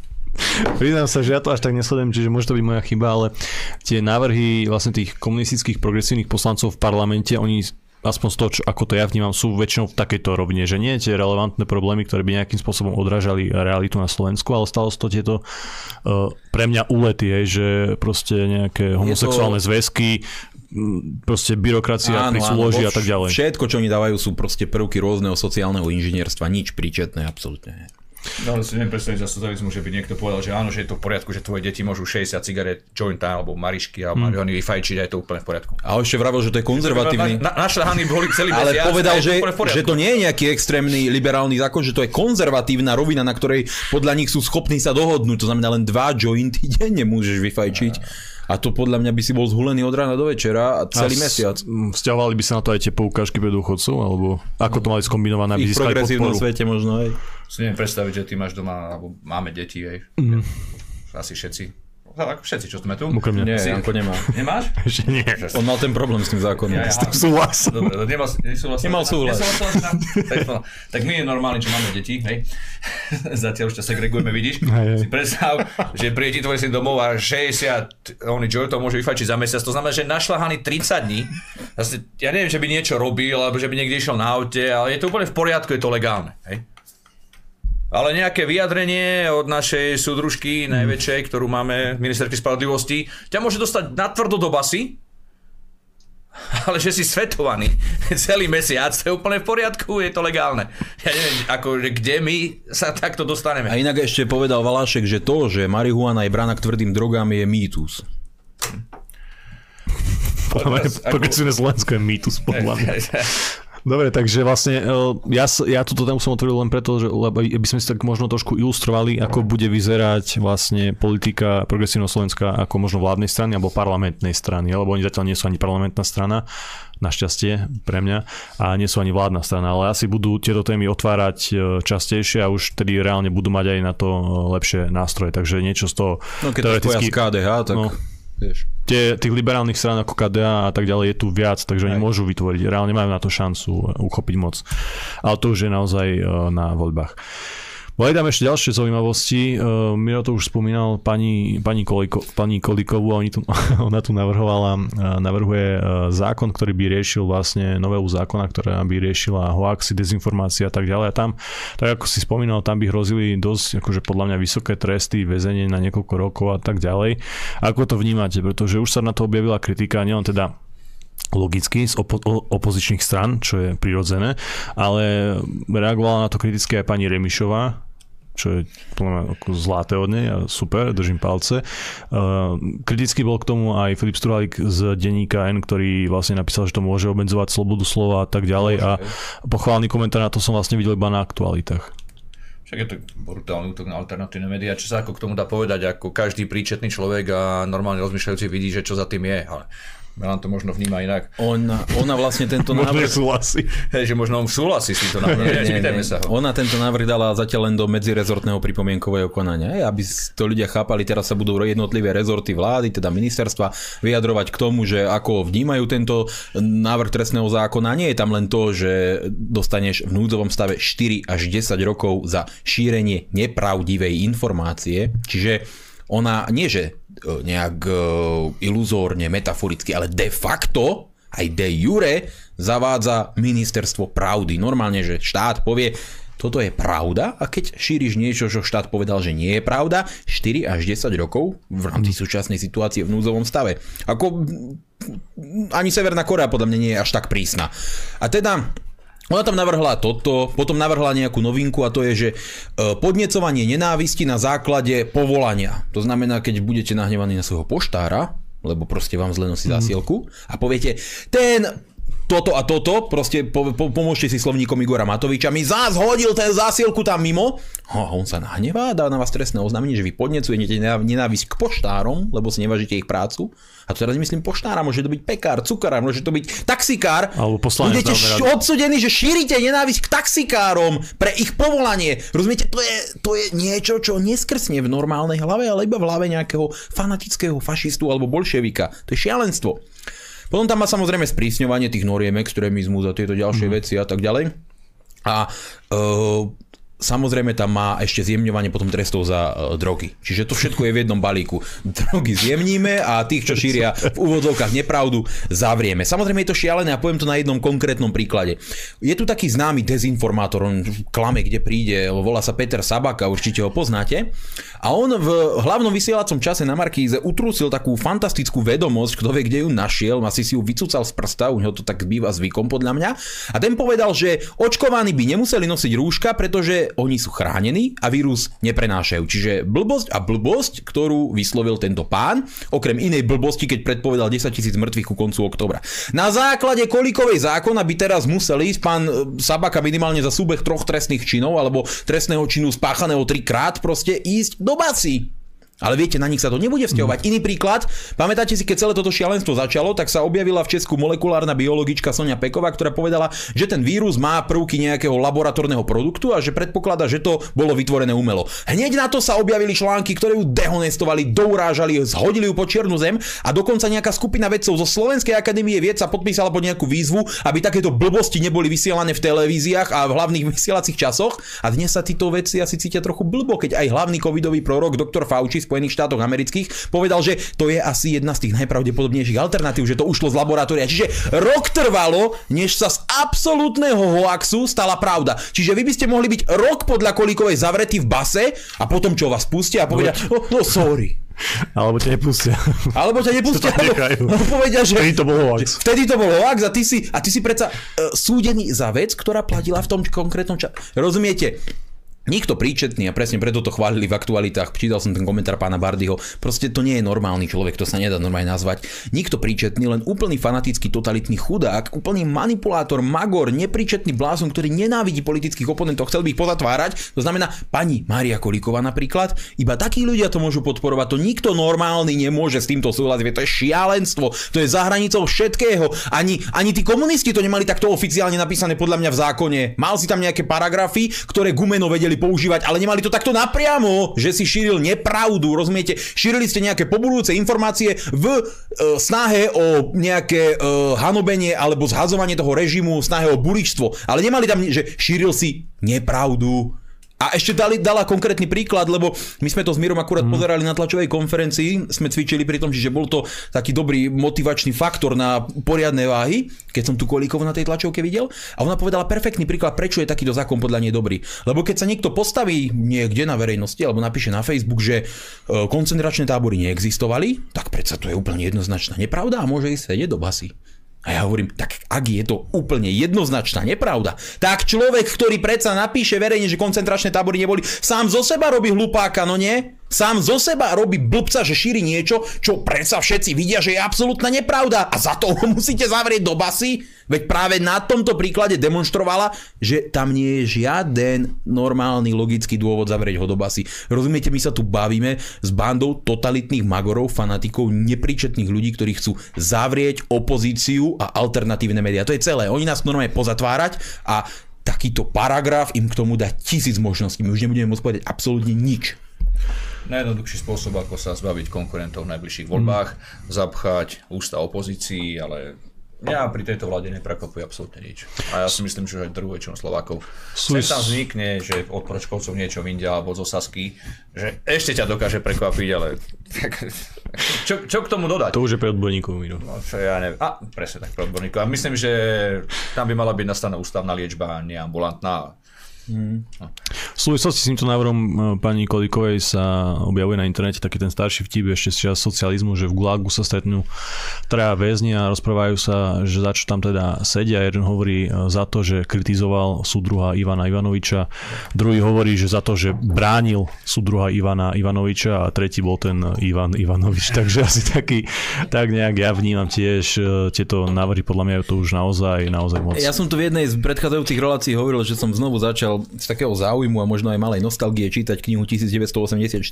Priznám sa, že ja to až tak nesledujem, čiže môže to byť moja chyba, ale tie návrhy vlastne tých komunistických progresívnych poslancov v parlamente, oni aspoň z toho, čo, ako to ja vnímam, sú väčšinou v takejto rovine, že nie tie relevantné problémy, ktoré by nejakým spôsobom odrážali realitu na Slovensku, ale stalo sa to tieto uh, pre mňa úlety, je, že proste nejaké homosexuálne to... zväzky, proste byrokracia pri súloži a tak ďalej. Všetko, čo oni dávajú, sú proste prvky rôzneho sociálneho inžinierstva, nič príčetné, absolútne. No si neviem predstaviť za socializmu, že by niekto povedal, že áno, že je to v poriadku, že tvoje deti môžu 60 cigaret, jointa alebo marišky alebo hmm. marihuany vyfajčiť a je to úplne v poriadku. A ešte vravel, že to je konzervatívny. Na, na, našľahaní boli celý Ale mesiac, povedal, že, to že to nie je nejaký extrémny liberálny zákon, že to je konzervatívna rovina, na ktorej podľa nich sú schopní sa dohodnúť. To znamená len dva jointy denne môžeš vyfajčiť. A to podľa mňa by si bol zhulený od rána do večera a celý a mesiac. Vzťahovali by sa na to aj tie poukážky pre dôchodcov? Alebo ako to mali skombinované, aby získali podporu? svete možno aj. Si neviem predstaviť, že ty máš doma, alebo máme deti, aj. Mm. Asi všetci všetci, čo sme tu. Okrem Nie, si... Janko nemá. Nemáš? Ešte nie. On mal ten problém s tým zákonom. Ja, ja, s tým súhlas. Dobre, nemal, nesúhlas. Nemal súhlas. tak, tak my je normálne, čo máme deti, hej. Zatiaľ už ťa segregujeme, vidíš. Hej, hej. Si predstav, že príde ti tvoj syn domov a 60, oni Joe to môže vyfačiť za mesiac. To znamená, že našľahaný 30 dní. Zase, ja neviem, že by niečo robil, alebo že by niekde išiel na aute, ale je to úplne v poriadku, je to legálne. Hej. Ale nejaké vyjadrenie od našej súdružky najväčšej, ktorú máme, ministerky spravodlivosti, ťa môže dostať natvrdo do basy, ale že si svetovaný celý mesiac, to je úplne v poriadku, je to legálne. Ja neviem, ako, kde my sa takto dostaneme. A inak ešte povedal Valášek, že to, že marihuana je brána k tvrdým drogám, je mýtus. Progresívne Slovensko je mýtus, podľa mňa. Dobre, takže vlastne e, ja, ja túto tému som otvoril len preto, že, lebo aby sme si tak možno trošku ilustrovali, ako bude vyzerať vlastne politika progresívneho Slovenska ako možno vládnej strany alebo parlamentnej strany, lebo oni zatiaľ nie sú ani parlamentná strana, našťastie pre mňa, a nie sú ani vládna strana, ale asi budú tieto témy otvárať e, častejšie a už tedy reálne budú mať aj na to e, lepšie nástroje, takže niečo z toho no, keď teoreticky... KDH, tak... No, vieš. Tie, tých liberálnych strán ako KDA a tak ďalej je tu viac, takže oni môžu vytvoriť, reálne majú na to šancu uchopiť moc. Ale to už je naozaj e, na voľbách. Boli tam ešte ďalšie zaujímavosti. Uh, Miro to už spomínal pani, pani, Koliko, pani Kolikovú, oni tu, ona tu navrhovala, uh, navrhuje uh, zákon, ktorý by riešil vlastne novelu zákona, ktorá by riešila hoaxy, dezinformácie a tak ďalej. A tam, tak ako si spomínal, tam by hrozili dosť, akože podľa mňa vysoké tresty, väzenie na niekoľko rokov a tak ďalej. Ako to vnímate? Pretože už sa na to objavila kritika, nielen teda logicky z opo- opozičných stran, čo je prirodzené, ale reagovala na to kriticky aj pani Remišová, čo je ako zlaté od nej a super, držím palce. Uh, kriticky bol k tomu aj Filip Struhalik z denníka N, ktorý vlastne napísal, že to môže obmedzovať slobodu slova a tak ďalej a pochválny komentár na to som vlastne videl iba na aktualitách. Však je to brutálny útok na alternatívne médiá. Čo sa ako k tomu dá povedať, ako každý príčetný človek a normálne rozmýšľajúci vidí, že čo za tým je. Ale Milan to možno vníma inak. Ona, ona vlastne tento návrh... súhlasí. Hej, že možno on súhlasí s týmto návrhom. nie, nie, nie. Sa ho. Ona tento návrh dala zatiaľ len do medzirezortného pripomienkového konania. Hej, aby to ľudia chápali, teraz sa budú jednotlivé rezorty vlády, teda ministerstva, vyjadrovať k tomu, že ako vnímajú tento návrh trestného zákona. Nie je tam len to, že dostaneš v núdzovom stave 4 až 10 rokov za šírenie nepravdivej informácie. Čiže ona nie, že E, nejak e, iluzórne, metaforicky, ale de facto aj de jure zavádza ministerstvo pravdy. Normálne, že štát povie, toto je pravda a keď šíriš niečo, čo štát povedal, že nie je pravda, 4 až 10 rokov v rámci súčasnej situácie v núzovom stave. Ako ani Severná Korea podľa mňa nie je až tak prísna. A teda ona tam navrhla toto, potom navrhla nejakú novinku a to je, že e, podnecovanie nenávisti na základe povolania. To znamená, keď budete nahnevaní na svojho poštára, lebo proste vám zle nosí mhm. zásielku a poviete, ten toto a toto, proste po, po, pomôžte si slovníkom Igora Matoviča, mi zás hodil ten zásielku tam mimo. A on sa nahnevá, dá na vás trestné oznámenie, že vy podnecujete nenávisť k poštárom, lebo si nevažíte ich prácu. A to teraz myslím poštára, môže to byť pekár, cukár, môže to byť taxikár. Alebo poslanec. Budete š- odsudení, že šírite nenávisť k taxikárom pre ich povolanie. Rozumiete, to je, to je niečo, čo neskrsne v normálnej hlave, ale iba v hlave nejakého fanatického fašistu alebo bolševika. To je šialenstvo. Potom tam má samozrejme sprísňovanie tých noriem, extrémizmu za tieto ďalšie mm. veci a tak ďalej. A uh, Samozrejme tam má ešte zjemňovanie potom trestov za uh, drogy. Čiže to všetko je v jednom balíku. Drogy zjemníme a tých, čo šíria v úvodzovkách nepravdu, zavrieme. Samozrejme je to šialené a poviem to na jednom konkrétnom príklade. Je tu taký známy dezinformátor, on klame, kde príde, volá sa Peter Sabaka, určite ho poznáte. A on v hlavnom vysielacom čase na Markíze utrúsil takú fantastickú vedomosť, kto vie, kde ju našiel, asi si ju vycúcal z prsta, u neho to tak býva zvykom podľa mňa. A ten povedal, že očkovaní by nemuseli nosiť rúška, pretože oni sú chránení a vírus neprenášajú. Čiže blbosť a blbosť, ktorú vyslovil tento pán, okrem inej blbosti, keď predpovedal 10 tisíc mŕtvych ku koncu oktobra. Na základe kolikovej zákona by teraz musel ísť pán e, Sabaka minimálne za súbeh troch trestných činov alebo trestného činu spáchaného trikrát proste ísť do basy. Ale viete, na nich sa to nebude vzťahovať. Mm. Iný príklad, pamätáte si, keď celé toto šialenstvo začalo, tak sa objavila v Česku molekulárna biologička Sonia Peková, ktorá povedala, že ten vírus má prvky nejakého laboratórneho produktu a že predpokladá, že to bolo vytvorené umelo. Hneď na to sa objavili články, ktoré ju dehonestovali, dourážali, zhodili ju po čiernu zem a dokonca nejaká skupina vedcov zo Slovenskej akadémie vied sa podpísala pod nejakú výzvu, aby takéto blbosti neboli vysielané v televíziách a v hlavných vysielacích časoch. A dnes sa títo vedci asi cítia trochu blbo, keď aj hlavný covidový prorok doktor Fauci Spojených štátoch amerických, povedal, že to je asi jedna z tých najpravdepodobnejších alternatív, že to ušlo z laboratória. Čiže rok trvalo, než sa z absolútneho hoaxu stala pravda. Čiže vy by ste mohli byť rok podľa Kolíkovej zavretí v base a potom čo vás pustia a povedia, no, no sorry. Alebo ťa nepustia. Alebo ťa nepustia. Alebo povedia, že... Vtedy to bol hoax. Vtedy to bol hoax a ty si, a ty si predsa uh, súdený za vec, ktorá platila v tom konkrétnom čase. Rozumiete? Nikto príčetný a presne preto to chválili v aktualitách, čítal som ten komentár pána Bardyho, proste to nie je normálny človek, to sa nedá normálne nazvať. Nikto príčetný, len úplný fanatický totalitný chudák, úplný manipulátor, magor, nepríčetný blázon, ktorý nenávidí politických oponentov, chcel by ich pozatvárať. To znamená pani Mária Kolíková napríklad, iba takí ľudia to môžu podporovať, to nikto normálny nemôže s týmto súhlasiť, to je šialenstvo, to je za hranicou všetkého. Ani, ani tí komunisti to nemali takto oficiálne napísané podľa mňa v zákone. Mal si tam nejaké paragrafy, ktoré Gumeno vedeli mohli používať, ale nemali to takto napriamo, že si šíril nepravdu, rozumiete? Šírili ste nejaké pobudujúce informácie v e, snahe o nejaké e, hanobenie alebo zhazovanie toho režimu, snahe o buličstvo, ale nemali tam, že šíril si nepravdu, a ešte dali, dala konkrétny príklad, lebo my sme to s Mírom akurát mm. pozerali na tlačovej konferencii, sme cvičili pri tom, že bol to taký dobrý motivačný faktor na poriadne váhy, keď som tu Kolíkov na tej tlačovke videl. A ona povedala perfektný príklad, prečo je takýto zákon podľa nej dobrý. Lebo keď sa niekto postaví niekde na verejnosti alebo napíše na Facebook, že e, koncentračné tábory neexistovali, tak predsa to je úplne jednoznačná nepravda a môže ísť sedieť do basy. A ja hovorím, tak ak je to úplne jednoznačná nepravda, tak človek, ktorý predsa napíše verejne, že koncentračné tábory neboli, sám zo seba robí hlupáka, no nie? Sám zo seba robí blbca, že šíri niečo, čo predsa všetci vidia, že je absolútna nepravda a za to ho musíte zavrieť do basy? Veď práve na tomto príklade demonstrovala, že tam nie je žiaden normálny logický dôvod zavrieť ho do basy. Rozumiete, my sa tu bavíme s bandou totalitných magorov, fanatikov, nepríčetných ľudí, ktorí chcú zavrieť opozíciu a alternatívne médiá. To je celé. Oni nás normálne pozatvárať a takýto paragraf im k tomu dá tisíc možností. My už nebudeme môcť povedať absolútne nič najjednoduchší spôsob, ako sa zbaviť konkurentov v najbližších voľbách, mm. zapchať ústa opozícii, ale Mňa pri tejto vláde neprekvapuje absolútne nič. A ja si myslím, že aj druhú väčšinu Slovákov. Sem tam vznikne, že od Pročkovcov niečo vindia alebo zo Sasky, že ešte ťa dokáže prekvapiť, ale čo, čo k tomu dodať? To už je pre odborníkov. No, čo ja neviem. A presne tak pre odborníkov. A myslím, že tam by mala byť nastavená ústavná liečba, neambulantná. V súvislosti s týmto návrhom e, pani Kolíkovej sa objavuje na internete taký ten starší vtip ešte z čas socializmu, že v Gulagu sa stretnú traja väzni a rozprávajú sa, že za čo tam teda sedia. Jeden hovorí e, za to, že kritizoval súdruha Ivana Ivanoviča, druhý hovorí, že za to, že bránil súdruha Ivana Ivanoviča a tretí bol ten Ivan Ivanovič. Takže asi taký, tak nejak ja vnímam tiež e, tieto návrhy, podľa mňa je to už naozaj, naozaj moc. Ja som tu v jednej z predchádzajúcich relácií hovoril, že som znovu začal z takého záujmu a možno aj malej nostalgie čítať knihu 1984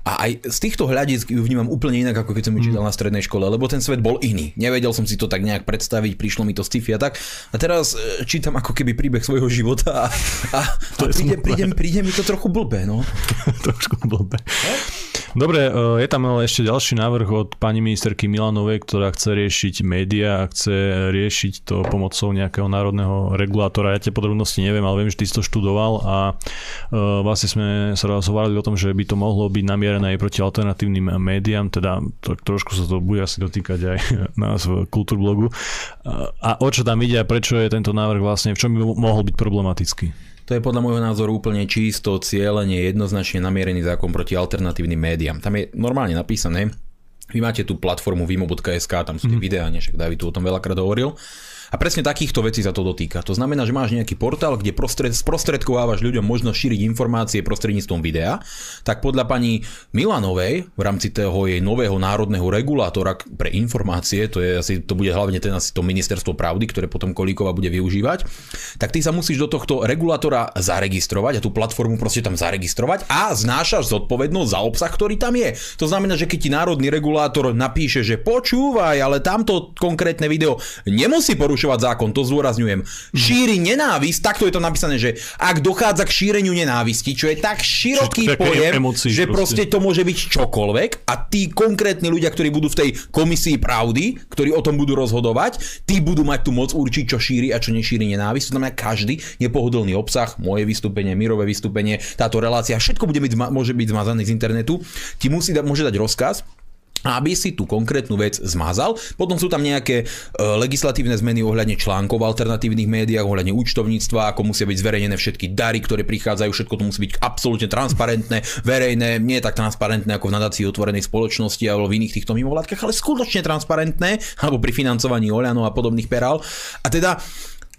a aj z týchto hľadisk ju vnímam úplne inak, ako keď som ju čítal na strednej škole, lebo ten svet bol iný. Nevedel som si to tak nejak predstaviť, prišlo mi to sci-fi a tak. A teraz e, čítam ako keby príbeh svojho života a, a, a príde, príde, príde mi to trochu blbé, no. trošku blbé. Dobre, je tam ale ešte ďalší návrh od pani ministerky Milanovej, ktorá chce riešiť médiá a chce riešiť to pomocou nejakého národného regulátora. Ja tie podrobnosti neviem, ale viem, že ty si to študoval a vlastne sme sa rozhovárali o tom, že by to mohlo byť namierené aj proti alternatívnym médiám, teda to, trošku sa to bude asi dotýkať aj nás v Kultúrblogu. A o čo tam ide a prečo je tento návrh vlastne, v čom by mohol byť problematický? To je podľa môjho názoru úplne čisto, cieľenie, jednoznačne namierený zákon proti alternatívnym médiám. Tam je normálne napísané, vy máte tú platformu vimo.sk, tam sú tie mm. videá, než David tu o tom veľakrát hovoril. A presne takýchto vecí sa to dotýka. To znamená, že máš nejaký portál, kde prostred, sprostredkovávaš ľuďom možnosť šíriť informácie prostredníctvom videa, tak podľa pani Milanovej v rámci toho jej nového národného regulátora pre informácie, to, je asi, to bude hlavne ten asi to ministerstvo pravdy, ktoré potom Kolíková bude využívať, tak ty sa musíš do tohto regulátora zaregistrovať a tú platformu proste tam zaregistrovať a znášaš zodpovednosť za obsah, ktorý tam je. To znamená, že keď ti národný regulátor napíše, že počúvaj, ale tamto konkrétne video nemusí porušovať porušovať zákon, to zdôrazňujem. Šíri nenávisť, takto je to napísané, že ak dochádza k šíreniu nenávisti, čo je tak široký Všetko pojem, emócií, že proste. proste to môže byť čokoľvek a tí konkrétni ľudia, ktorí budú v tej komisii pravdy, ktorí o tom budú rozhodovať, tí budú mať tú moc určiť, čo šíri a čo nešíri nenávisť. To znamená, každý nepohodlný obsah, moje vystúpenie, mirové vystúpenie, táto relácia, všetko bude byť, môže byť zmazané z internetu, ti musí da, môže dať rozkaz, aby si tú konkrétnu vec zmazal. Potom sú tam nejaké e, legislatívne zmeny ohľadne článkov v alternatívnych médiách, ohľadne účtovníctva, ako musia byť zverejnené všetky dary, ktoré prichádzajú, všetko to musí byť absolútne transparentné, verejné, nie tak transparentné ako v nadácii otvorenej spoločnosti alebo v iných týchto mimovládkach, ale skutočne transparentné, alebo pri financovaní Oľano a podobných perál. A teda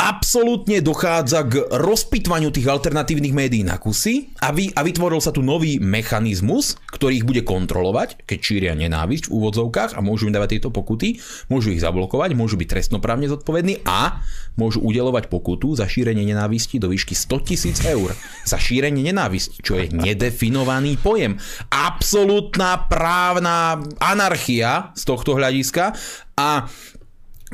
absolútne dochádza k rozpitvaniu tých alternatívnych médií na kusy a, vy, a vytvoril sa tu nový mechanizmus, ktorý ich bude kontrolovať, keď šíria nenávisť v úvodzovkách a môžu im dávať tieto pokuty, môžu ich zablokovať, môžu byť trestnoprávne zodpovední a môžu udelovať pokutu za šírenie nenávisti do výšky 100 tisíc eur. Za šírenie nenávisti, čo je nedefinovaný pojem. Absolutná právna anarchia z tohto hľadiska a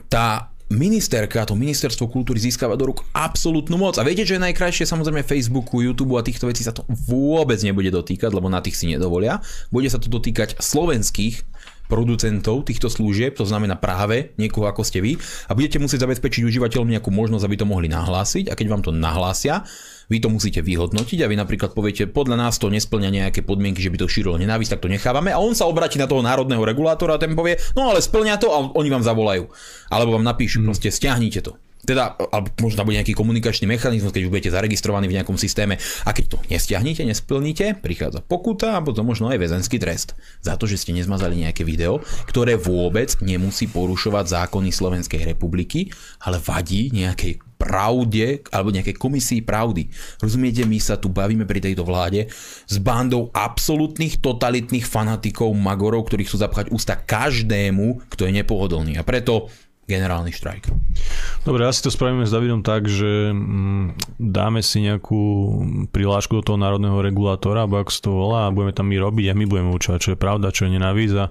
tá ministerka, to ministerstvo kultúry získava do rúk absolútnu moc. A viete, že je najkrajšie samozrejme Facebooku, YouTube a týchto vecí sa to vôbec nebude dotýkať, lebo na tých si nedovolia. Bude sa to dotýkať slovenských producentov týchto služieb, to znamená práve niekoho ako ste vy a budete musieť zabezpečiť užívateľom nejakú možnosť, aby to mohli nahlásiť a keď vám to nahlásia, vy to musíte vyhodnotiť a vy napríklad poviete, podľa nás to nesplňa nejaké podmienky, že by to šírilo nenávisť, tak to nechávame a on sa obratí na toho národného regulátora a ten povie, no ale splňa to a oni vám zavolajú. Alebo vám napíšu, hmm. proste stiahnite to. Teda, alebo možno bude nejaký komunikačný mechanizmus, keď už budete zaregistrovaní v nejakom systéme a keď to nestiahnete, nesplníte, prichádza pokuta a potom možno aj väzenský trest za to, že ste nezmazali nejaké video, ktoré vôbec nemusí porušovať zákony Slovenskej republiky, ale vadí nejakej pravde alebo nejakej komisii pravdy. Rozumiete, my sa tu bavíme pri tejto vláde s bandou absolútnych totalitných fanatikov magorov, ktorí chcú zapchať ústa každému, kto je nepohodlný. A preto generálny štrajk. Dobre, asi to spravíme s Davidom tak, že mm, dáme si nejakú prihlášku do toho národného regulátora, alebo ako sa to volá, a budeme tam my robiť a my budeme učovať, čo je pravda, čo je nenávisť a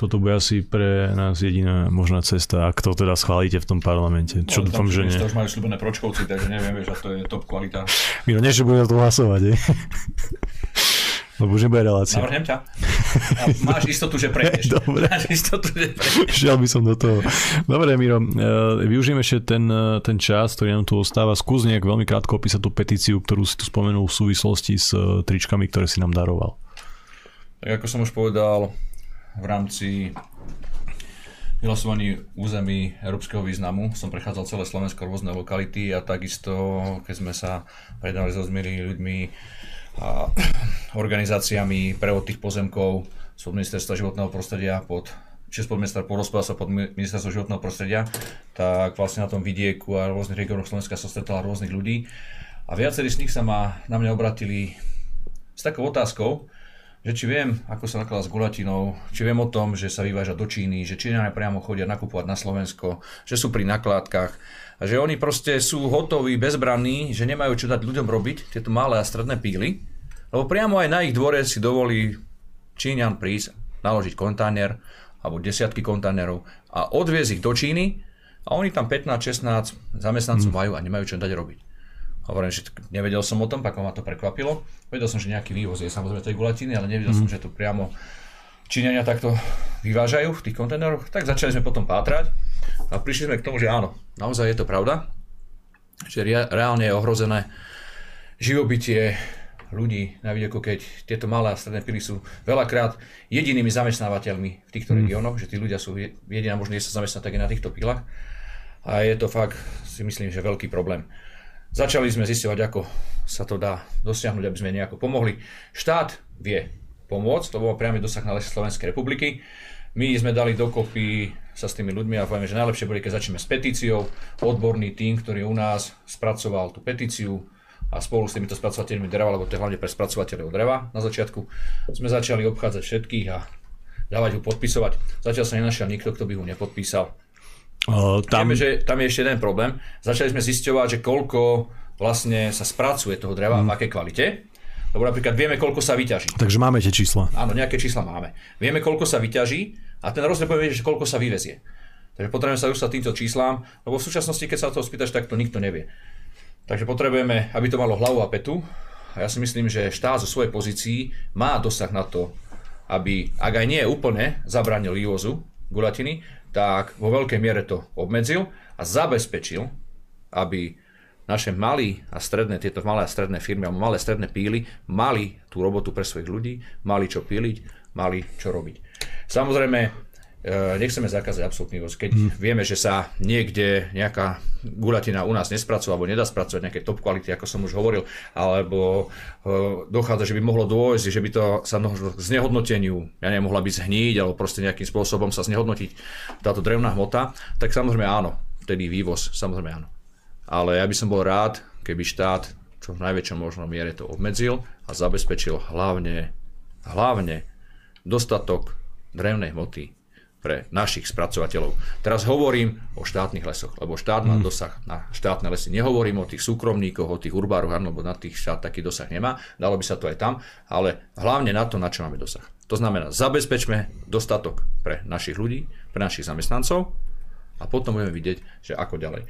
toto bude asi pre nás jediná možná cesta, ak to teda schválite v tom parlamente. Čo no, dúfam, že nie. To už majú slúbené pročkovci, takže neviem, že to je top kvalita. Miro, nie, že budeme to hlasovať, je? Lebo už nebude relácia. Navrhnem ťa. A máš istotu, že prejdeš. Dobre. Máš istotu, že prejdeš. Šiel by som do toho. Dobre, Miro, e, využijeme ešte ten, e, ten čas, ktorý nám tu ostáva. Skús nejak veľmi krátko opísať tú petíciu, ktorú si tu spomenul v súvislosti s e, tričkami, ktoré si nám daroval. Tak ako som už povedal, v rámci vyhlasovaní území európskeho významu som prechádzal celé Slovensko, rôzne lokality a takisto, keď sme sa predali so ľuďmi, a organizáciami prevod tých pozemkov z ministerstva životného prostredia pod či spod ministerstva pôdospodárstva pod ministerstvo životného prostredia, tak vlastne na tom vidieku a rôznych regiónoch Slovenska sa stretala rôznych ľudí. A viacerí z nich sa ma, na mňa obratili s takou otázkou, že či viem, ako sa nakladá s gulatinou, či viem o tom, že sa vyváža do Číny, že Číňania priamo chodia nakupovať na Slovensko, že sú pri nakladkách a že oni proste sú hotoví, bezbranní, že nemajú čo dať ľuďom robiť, tieto malé a stredné píly, lebo priamo aj na ich dvore si dovolí Číňan prísť, naložiť kontajner alebo desiatky kontajnerov a odviezť ich do Číny a oni tam 15-16 zamestnancov hmm. majú a nemajú čo dať robiť. Hovorím, že nevedel som o tom, pak ma to prekvapilo. Vedel som, že nejaký vývoz je samozrejme tej gulatiny, ale nevedel mm. som, že to priamo Číňania takto vyvážajú v tých kontajneroch. Tak začali sme potom pátrať a prišli sme k tomu, že áno, naozaj je to pravda, že reálne je ohrozené živobytie ľudí na vidieku, keď tieto malé a stredné pily sú veľakrát jedinými zamestnávateľmi v týchto mm. regiónoch, že tí ľudia sú jediná možnosť sa zamestnať tak na týchto pilách. A je to fakt, si myslím, že veľký problém. Začali sme zistovať, ako sa to dá dosiahnuť, aby sme nejako pomohli. Štát vie pomôcť, to bol priamy dosah na lesy Slovenskej republiky. My sme dali dokopy sa s tými ľuďmi a povieme, že najlepšie bude, keď začneme s petíciou. Odborný tým, ktorý u nás spracoval tú petíciu, a spolu s týmito spracovateľmi dreva, lebo to je hlavne pre spracovateľov dreva na začiatku, sme začali obchádzať všetkých a dávať ho podpisovať. Zatiaľ sa nenašiel nikto, kto by ho nepodpísal. Uh, tam... Vieme, že tam je ešte jeden problém. Začali sme zisťovať, že koľko vlastne sa spracuje toho dreva, mm. v akej kvalite. Lebo napríklad vieme, koľko sa vyťaží. Takže máme tie čísla. Áno, nejaké čísla máme. Vieme, koľko sa vyťaží a ten rozdiel povie, že koľko sa vyvezie. Takže potrebujeme sa dostať týmto číslám, lebo v súčasnosti, keď sa to spýtaš, tak to nikto nevie. Takže potrebujeme, aby to malo hlavu a petu. A ja si myslím, že štát zo svojej pozícii má dosah na to, aby, ak aj nie úplne, zabránil vývozu gulatiny, tak vo veľkej miere to obmedzil a zabezpečil, aby naše malé a stredné, tieto malé a stredné firmy alebo malé a stredné píly mali tú robotu pre svojich ľudí, mali čo píliť, mali čo robiť. Samozrejme, E, nechceme zakázať absolútny voz. Keď hmm. vieme, že sa niekde nejaká gulatina u nás nespracuje alebo nedá spracovať nejaké top kvality, ako som už hovoril, alebo e, dochádza, že by mohlo dôjsť, že by to sa mohlo k znehodnoteniu, ja nemohla byť zhníť, alebo proste nejakým spôsobom sa znehodnotiť táto drevná hmota, tak samozrejme áno, vtedy vývoz, samozrejme áno. Ale ja by som bol rád, keby štát čo v najväčšom možnom miere to obmedzil a zabezpečil hlavne, hlavne dostatok drevnej hmoty pre našich spracovateľov. Teraz hovorím o štátnych lesoch, lebo štát má mm. dosah na štátne lesy. Nehovorím o tých súkromníkoch, o tých urbároch, lebo na tých štát taký dosah nemá. Dalo by sa to aj tam, ale hlavne na to, na čo máme dosah. To znamená, zabezpečme dostatok pre našich ľudí, pre našich zamestnancov a potom budeme vidieť, že ako ďalej.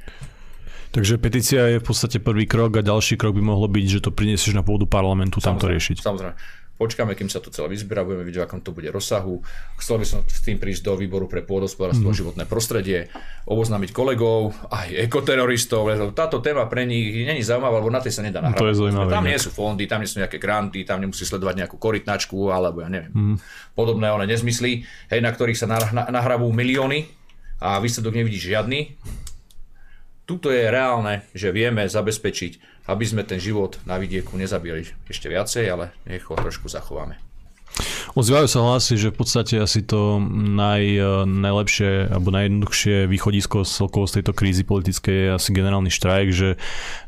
Takže petícia je v podstate prvý krok a ďalší krok by mohlo byť, že to prinesieš na pôdu parlamentu tam to riešiť. Samozrejme. Počkáme, kým sa to celé vyzbiera, budeme vidieť, akom to bude rozsahu. Chcel by som s tým prísť do výboru pre pôdospodárstvo mm. a životné prostredie, oboznámiť kolegov, aj ekoteroristov. Táto téma pre nich není zaujímavá, lebo na tej sa nedá nahrávať. To je zaujímavé. Tam nie sú fondy, tam nie sú nejaké granty, tam nemusí sledovať nejakú korytnačku alebo ja neviem, mm. podobné one nezmysly, hej, na ktorých sa nahrávajú milióny a výsledok nevidíš žiadny. Tuto je reálne, že vieme zabezpečiť aby sme ten život na vidieku nezabili ešte viacej, ale nech ho trošku zachováme. Ozývajú sa hlasy, že v podstate asi to naj, najlepšie alebo najjednoduchšie východisko z tejto krízy politickej je asi generálny štrajk, že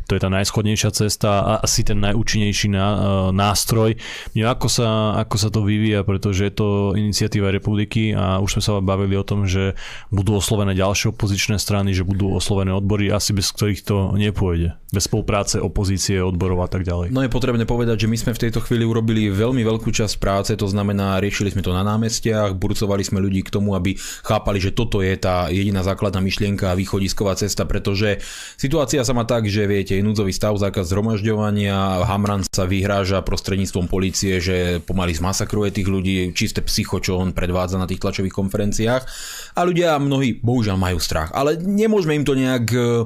to je tá najschodnejšia cesta a asi ten najúčinnejší e, nástroj. Ako sa, ako sa to vyvíja, pretože je to iniciatíva republiky a už sme sa bavili o tom, že budú oslovené ďalšie opozičné strany, že budú oslovené odbory, asi bez ktorých to nepôjde. Bez spolupráce opozície, odborov a tak ďalej. No je potrebné povedať, že my sme v tejto chvíli urobili veľmi veľkú časť práce, to znamená, riešili sme to na námestiach, burcovali sme ľudí k tomu, aby chápali, že toto je tá jediná základná myšlienka a východisková cesta, pretože situácia sa má tak, že viete, je núdzový stav, zákaz zhromažďovania, Hamran sa vyhráža prostredníctvom policie, že pomaly zmasakruje tých ľudí, čisté psycho, čo on predvádza na tých tlačových konferenciách. A ľudia mnohí bohužiaľ majú strach. Ale nemôžeme im to nejak uh,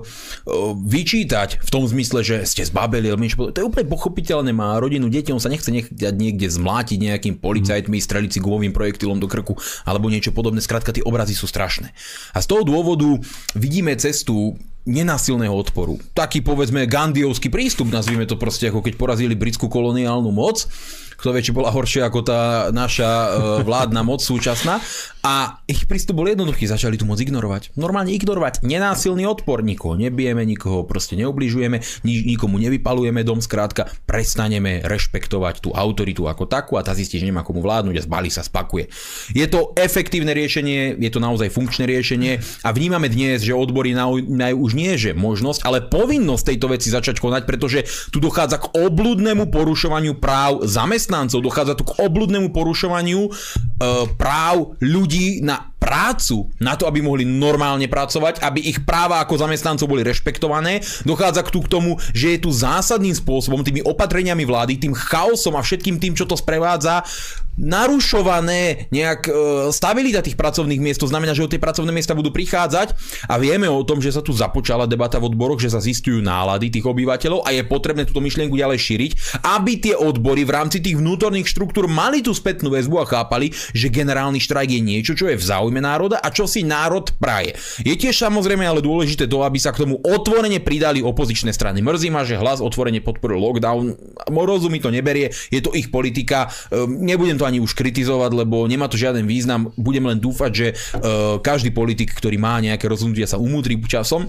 vyčítať v tom zmysle, že ste zbabeli. To je úplne pochopiteľné, má rodinu, deti, on sa nechce nechať niekde zmlátiť nejakým policajtmi, streliť si gumovým projektilom do krku alebo niečo podobné. Skrátka, tie obrazy sú strašné. A z toho dôvodu vidíme cestu nenásilného odporu. Taký povedzme gandiovský prístup, nazvime to proste ako keď porazili britskú koloniálnu moc kto vie, či bola horšia ako tá naša e, vládna moc súčasná. A ich prístup bol jednoduchý, začali tu moc ignorovať. Normálne ignorovať. Nenásilný odpor, nikoho nebijeme, nikoho proste neubližujeme, nikomu nevypalujeme dom, skrátka prestaneme rešpektovať tú autoritu ako takú a tá zistí, že nemá komu vládnuť a zbalí sa, spakuje. Je to efektívne riešenie, je to naozaj funkčné riešenie a vnímame dnes, že odbory majú už nie že možnosť, ale povinnosť tejto veci začať konať, pretože tu dochádza k obludnému porušovaniu práv zamestnancov zamestnancov, dochádza tu k obludnému porušovaniu e, práv ľudí na prácu, na to, aby mohli normálne pracovať, aby ich práva ako zamestnancov boli rešpektované. Dochádza k, tu k tomu, že je tu zásadným spôsobom, tými opatreniami vlády, tým chaosom a všetkým tým, čo to sprevádza, narušované nejak e, stabilita tých pracovných miest. To znamená, že o tie pracovné miesta budú prichádzať a vieme o tom, že sa tu započala debata v odboroch, že sa zistujú nálady tých obyvateľov a je potrebné túto myšlienku ďalej šíriť, aby tie odbory v rámci tých vnútorných štruktúr mali tú spätnú väzbu a chápali, že generálny štrajk je niečo, čo je v záujme národa a čo si národ praje. Je tiež samozrejme ale dôležité to, aby sa k tomu otvorene pridali opozičné strany. Mrzí ma, že hlas otvorene podporil lockdown. Morozu mi to neberie, je to ich politika. Ehm, nebudem to ani už kritizovať, lebo nemá to žiaden význam. Budem len dúfať, že uh, každý politik, ktorý má nejaké rozhodnutia, sa umúdri časom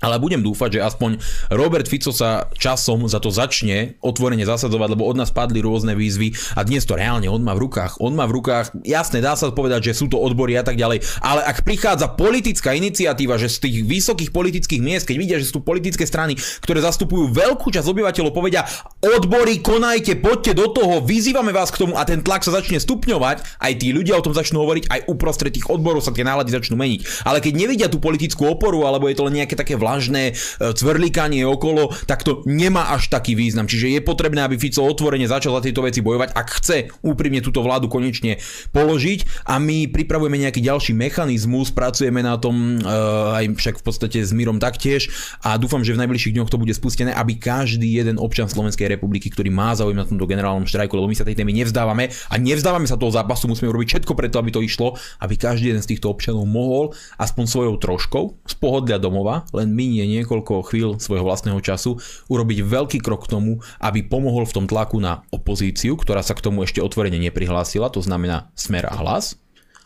ale budem dúfať, že aspoň Robert Fico sa časom za to začne otvorene zasadzovať, lebo od nás padli rôzne výzvy a dnes to reálne on má v rukách. On má v rukách, jasne, dá sa povedať, že sú to odbory a tak ďalej, ale ak prichádza politická iniciatíva, že z tých vysokých politických miest, keď vidia, že sú politické strany, ktoré zastupujú veľkú časť obyvateľov, povedia, odbory, konajte, poďte do toho, vyzývame vás k tomu a ten tlak sa začne stupňovať, aj tí ľudia o tom začnú hovoriť, aj uprostred tých odborov sa tie nálady začnú meniť. Ale keď nevidia tú politickú oporu, alebo je to len nejaké také vlá vážne e, cvrlikanie okolo, tak to nemá až taký význam. Čiže je potrebné, aby Fico otvorene začal za tieto veci bojovať, ak chce úprimne túto vládu konečne položiť a my pripravujeme nejaký ďalší mechanizmus, pracujeme na tom e, aj však v podstate s Mírom taktiež a dúfam, že v najbližších dňoch to bude spustené, aby každý jeden občan Slovenskej republiky, ktorý má záujem na tomto generálnom štrajku, lebo my sa tej témy nevzdávame a nevzdávame sa toho zápasu, musíme urobiť všetko preto, aby to išlo, aby každý jeden z týchto občanov mohol aspoň svojou troškou z pohodlia domova, len minie niekoľko chvíľ svojho vlastného času, urobiť veľký krok k tomu, aby pomohol v tom tlaku na opozíciu, ktorá sa k tomu ešte otvorene neprihlásila, to znamená smer a hlas,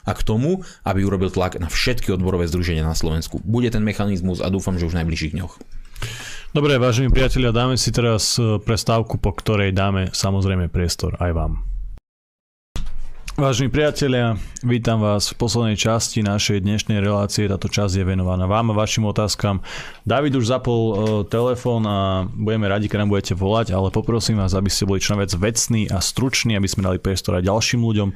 a k tomu, aby urobil tlak na všetky odborové združenia na Slovensku. Bude ten mechanizmus a dúfam, že už v najbližších dňoch. Dobre, vážení priatelia, dáme si teraz e, prestávku, po ktorej dáme samozrejme priestor aj vám. Vážení priatelia, vítam vás v poslednej časti našej dnešnej relácie. Táto časť je venovaná vám a vašim otázkam. David už zapol uh, telefón a budeme radi, keď nám budete volať, ale poprosím vás, aby ste boli čo najviac vecní a struční, aby sme dali priestor aj ďalším ľuďom.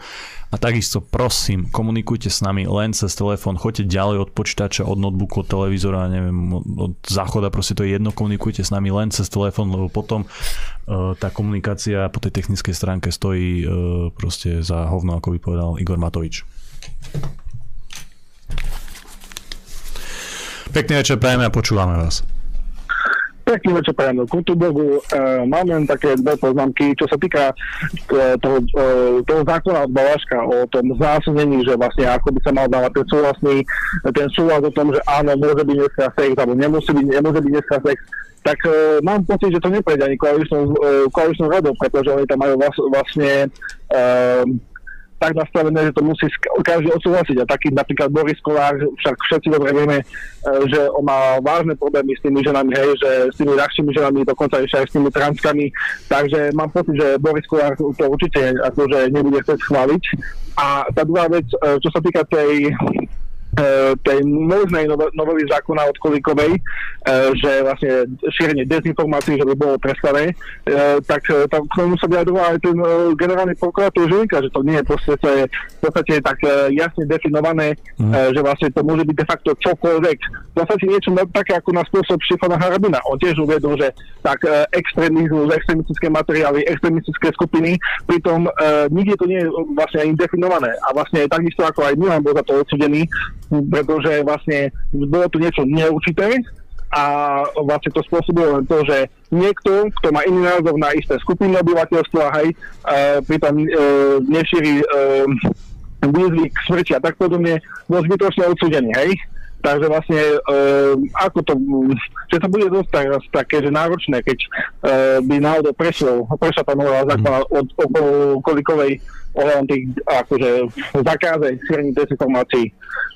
A takisto prosím, komunikujte s nami len cez telefón, choďte ďalej od počítača, od notebooku, od televízora, neviem, od záchoda, proste to je jedno, komunikujte s nami len cez telefón, lebo potom tá komunikácia po tej technickej stránke stojí uh, proste za hovno ako by povedal Igor Matovič. Pekný večer prajeme a počúvame vás. Pekný večer do Kutubogu. E, mám len také dve poznámky, čo sa týka e, toho, e, toho zákona od Balaška o tom znásilnení, že vlastne ako by sa mal dávať ten súhlasný, ten súhlas o tom, že áno, môže byť dneska sex, alebo nemusí byť, nemôže byť dneska sex, tak e, mám pocit, že to neprejde ani koaličnou, e, radou, pretože oni tam majú vlast, vlastne e, tak nastavené, že to musí každý odsúhlasiť. A taký napríklad Boris Kolár, však všetci dobre vieme, e, že on má vážne problémy s tými ženami, hej, že s tými ľahšími ženami, dokonca ešte aj s tými transkami. Takže mám pocit, že Boris Kolár to určite akože nebude chcieť schváliť. A tá druhá vec, e, čo sa týka tej tej možnej novely zákona od Kolíkovej, e, že vlastne šírenie dezinformácií, že by bolo trestané, e, tak tam k tomu sa vyjadroval aj ten generálny prokurátor Žilinka, že to nie je proste, to je v podstate tak jasne definované, mm. že vlastne to môže byť de facto čokoľvek. V podstate niečo také ako na spôsob Štefana Harabina. On tiež uvedol, že tak extrémizmus, extrémistické materiály, extrémistické skupiny, pritom nikde to nie je vlastne ani definované. A vlastne takisto ako aj Milan bol za to odsudený, pretože vlastne bolo tu niečo neurčité a vlastne to spôsobilo len to, že niekto, kto má iný názor na isté skupiny obyvateľstva, hej, uh, pritom uh, nešíri uh, výzvy k smrti a tak podobne, bol zbytočne odsudený, hej. Takže vlastne, uh, ako to, že to bude dosť tak, také, že náročné, keď uh, by náhodou prešiel, prešla tá nová zákona od, od, od Kolikovej ohľadom tých akože zakáze šírení dezinformácií.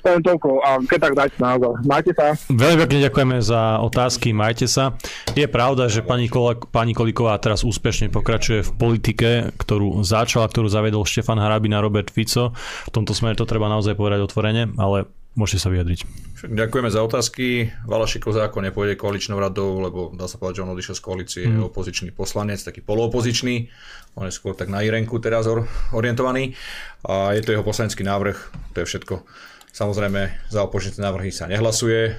Len toľko a keď tak dajte názor. Majte sa. Veľmi pekne ďakujeme za otázky, majte sa. Je pravda, že pani, Kola, pani Kolíková teraz úspešne pokračuje v politike, ktorú začala, ktorú zaviedol Štefan Harabina, Robert Fico. V tomto smere to treba naozaj povedať otvorene, ale Môžete sa vyjadriť. Ďakujeme za otázky. Valašikov zákon nepôjde koaličnou radou, lebo dá sa povedať, že on odišiel z koalície, mm. opozičný poslanec, taký poloopozičný. On je skôr tak na Irenku teraz orientovaný. A je to jeho poslanecký návrh, to je všetko. Samozrejme, za opožité návrhy sa nehlasuje,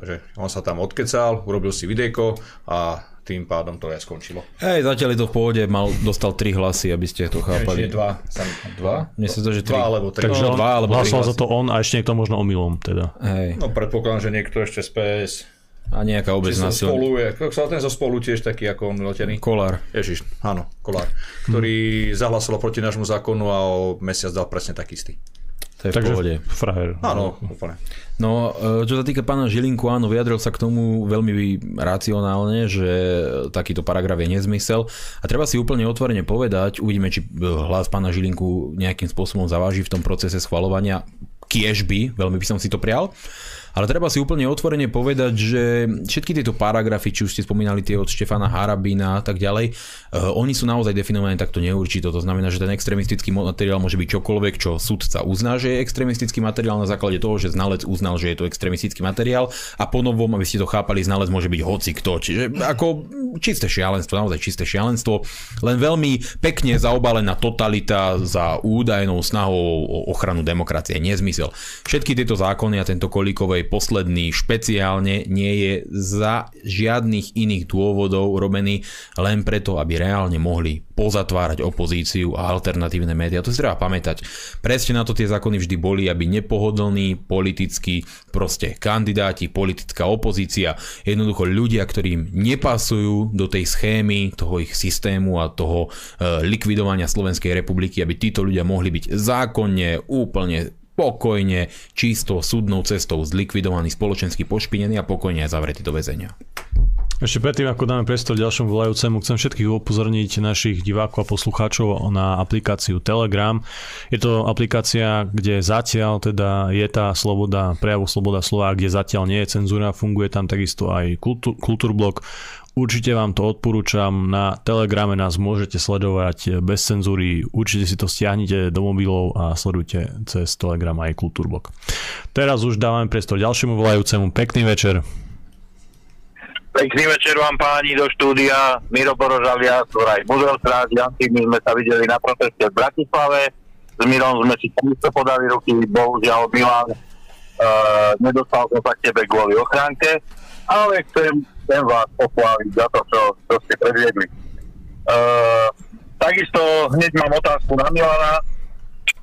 takže on sa tam odkecal, urobil si videjko a tým pádom to aj skončilo. Hej, zatiaľ je to v pohode, mal, dostal tri hlasy, aby ste to chápali. Dva. Sam, dva? Mne sa to, že tri. Dva alebo tri. Takže no, dva alebo hlasoval za to on a ešte niekto možno omylom teda. Hej. No predpokladám, že niekto ešte z PS a nejaká obec na spolu je, sa ten zo spolu tiež taký ako on milotený. Kolár. Ježiš, áno, Kolár, ktorý hmm. zahlasoval proti nášmu zákonu a o mesiac dal presne tak istý. To je Takže v pohode. frajer. Áno, úplne. No, e, čo sa týka pána Žilinku, áno, vyjadril sa k tomu veľmi racionálne, že takýto paragraf je nezmysel. A treba si úplne otvorene povedať, uvidíme, či hlas pána Žilinku nejakým spôsobom zaváži v tom procese schvalovania. Kiež by, veľmi by som si to prial. Ale treba si úplne otvorene povedať, že všetky tieto paragrafy, či už ste spomínali tie od Štefana Harabina a tak ďalej, uh, oni sú naozaj definované takto neurčito. To znamená, že ten extrémistický materiál môže byť čokoľvek, čo sudca uzná, že je extrémistický materiál na základe toho, že znalec uznal, že je to extrémistický materiál a ponovom, aby ste to chápali, znalec môže byť hoci kto. Čiže ako čisté šialenstvo, naozaj čisté šialenstvo, len veľmi pekne zaobalená totalita za údajnou snahou o ochranu demokracie. Nezmysel. Všetky tieto zákony a tento kolíkovej posledný špeciálne nie je za žiadnych iných dôvodov robený len preto, aby reálne mohli pozatvárať opozíciu a alternatívne médiá. To si treba pamätať. Presne na to tie zákony vždy boli, aby nepohodlní politickí proste kandidáti, politická opozícia, jednoducho ľudia, ktorým nepasujú do tej schémy toho ich systému a toho e, likvidovania Slovenskej republiky, aby títo ľudia mohli byť zákonne úplne pokojne, čisto súdnou cestou zlikvidovaný, spoločensky pošpinený a pokojne aj zavretý do väzenia. Ešte predtým, ako dáme priestor ďalšom volajúcemu, chcem všetkých upozorniť našich divákov a poslucháčov na aplikáciu Telegram. Je to aplikácia, kde zatiaľ teda je tá sloboda, prejavu sloboda slova, kde zatiaľ nie je cenzúra, funguje tam takisto aj kultúr, kultúrblok. Určite vám to odporúčam, na Telegrame nás môžete sledovať bez cenzúry, určite si to stiahnite do mobilov a sledujte cez Telegram aj Kultúrblok. Teraz už dávame priestor ďalšiemu volajúcemu. Pekný večer. Pekný večer vám páni do štúdia. Miro Borožalia, Zvraj Muzelstrát, Janky, my sme sa videli na proteste v Bratislave. S Mirom sme si takisto podali ruky, bohužiaľ Milan uh, nedostal sa k tebe kvôli ochránke, ale chcem chcem vás pochváliť za to, čo, čo ste predviedli. Uh, takisto hneď mám otázku na Milana.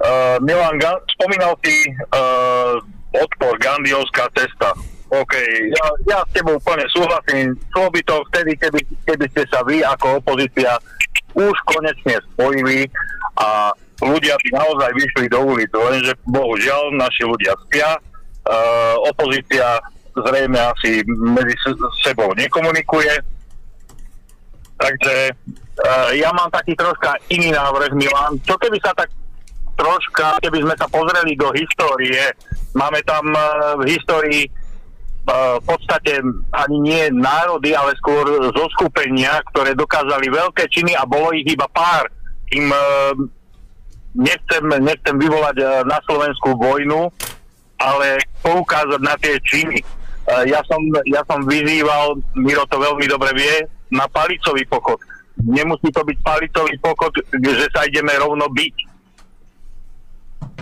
Uh, Milan, spomínal si uh, odpor, Gandiovská cesta. OK, ja, ja s tebou úplne súhlasím. Šlo by to vtedy, keby, keby ste sa vy ako opozícia už konečne spojili a ľudia by naozaj vyšli do ulic, lenže bohužiaľ naši ľudia spia, uh, opozícia zrejme asi medzi sebou nekomunikuje. Takže uh, ja mám taký troška iný návrh, Milan. Čo keby sa tak troška, keby sme sa pozreli do histórie, máme tam uh, v histórii uh, v podstate ani nie národy, ale skôr zoskupenia, ktoré dokázali veľké činy a bolo ich iba pár. Im uh, nechcem, nechcem vyvolať uh, na Slovensku vojnu, ale poukázať na tie činy Eh, ja som, ja som vyzýval, Miro to veľmi dobre vie, na palicový pochod. Nemusí to byť palicový pochod, že sa ideme rovno byť.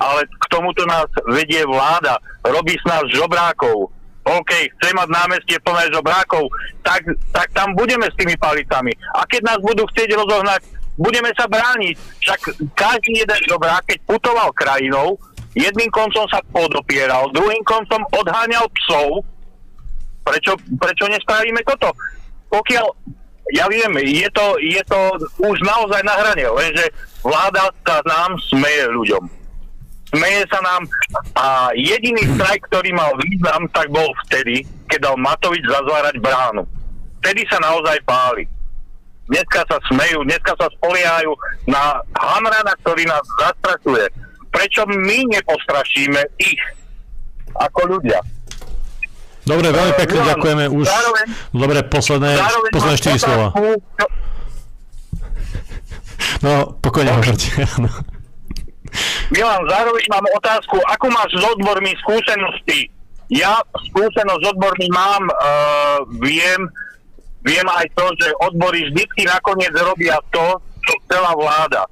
Ale k tomuto nás vedie vláda. Robí s nás žobrákov. OK, chce mať námestie plné žobrákov, tak, tak tam budeme s tými palicami. A keď nás budú chcieť rozohnať, budeme sa brániť. Však každý jeden žobrák, keď putoval krajinou, jedným koncom sa podopieral, druhým koncom odháňal psov, Prečo, prečo nespravíme toto? Pokiaľ, ja viem, je to, je to už naozaj na hrane, lenže vláda sa nám smeje ľuďom. Smeje sa nám a jediný strajk, ktorý mal význam, tak bol vtedy, keď dal Matovič zazvárať bránu. Vtedy sa naozaj páli. Dneska sa smejú, dneska sa spoliehajú na Hamrana, ktorý nás zastrašuje. Prečo my nepostrašíme ich ako ľudia? Dobre, veľmi pekne uh, ďakujeme už. Zároveň, Dobre, posledné, zároveň posledné 4 slova. No, pokojne hovorte. Milan, zároveň mám otázku, ako máš s odbormi skúsenosti? Ja skúsenosť s odbormi mám, uh, viem, viem aj to, že odbory vždy nakoniec robia to, čo chcela vláda.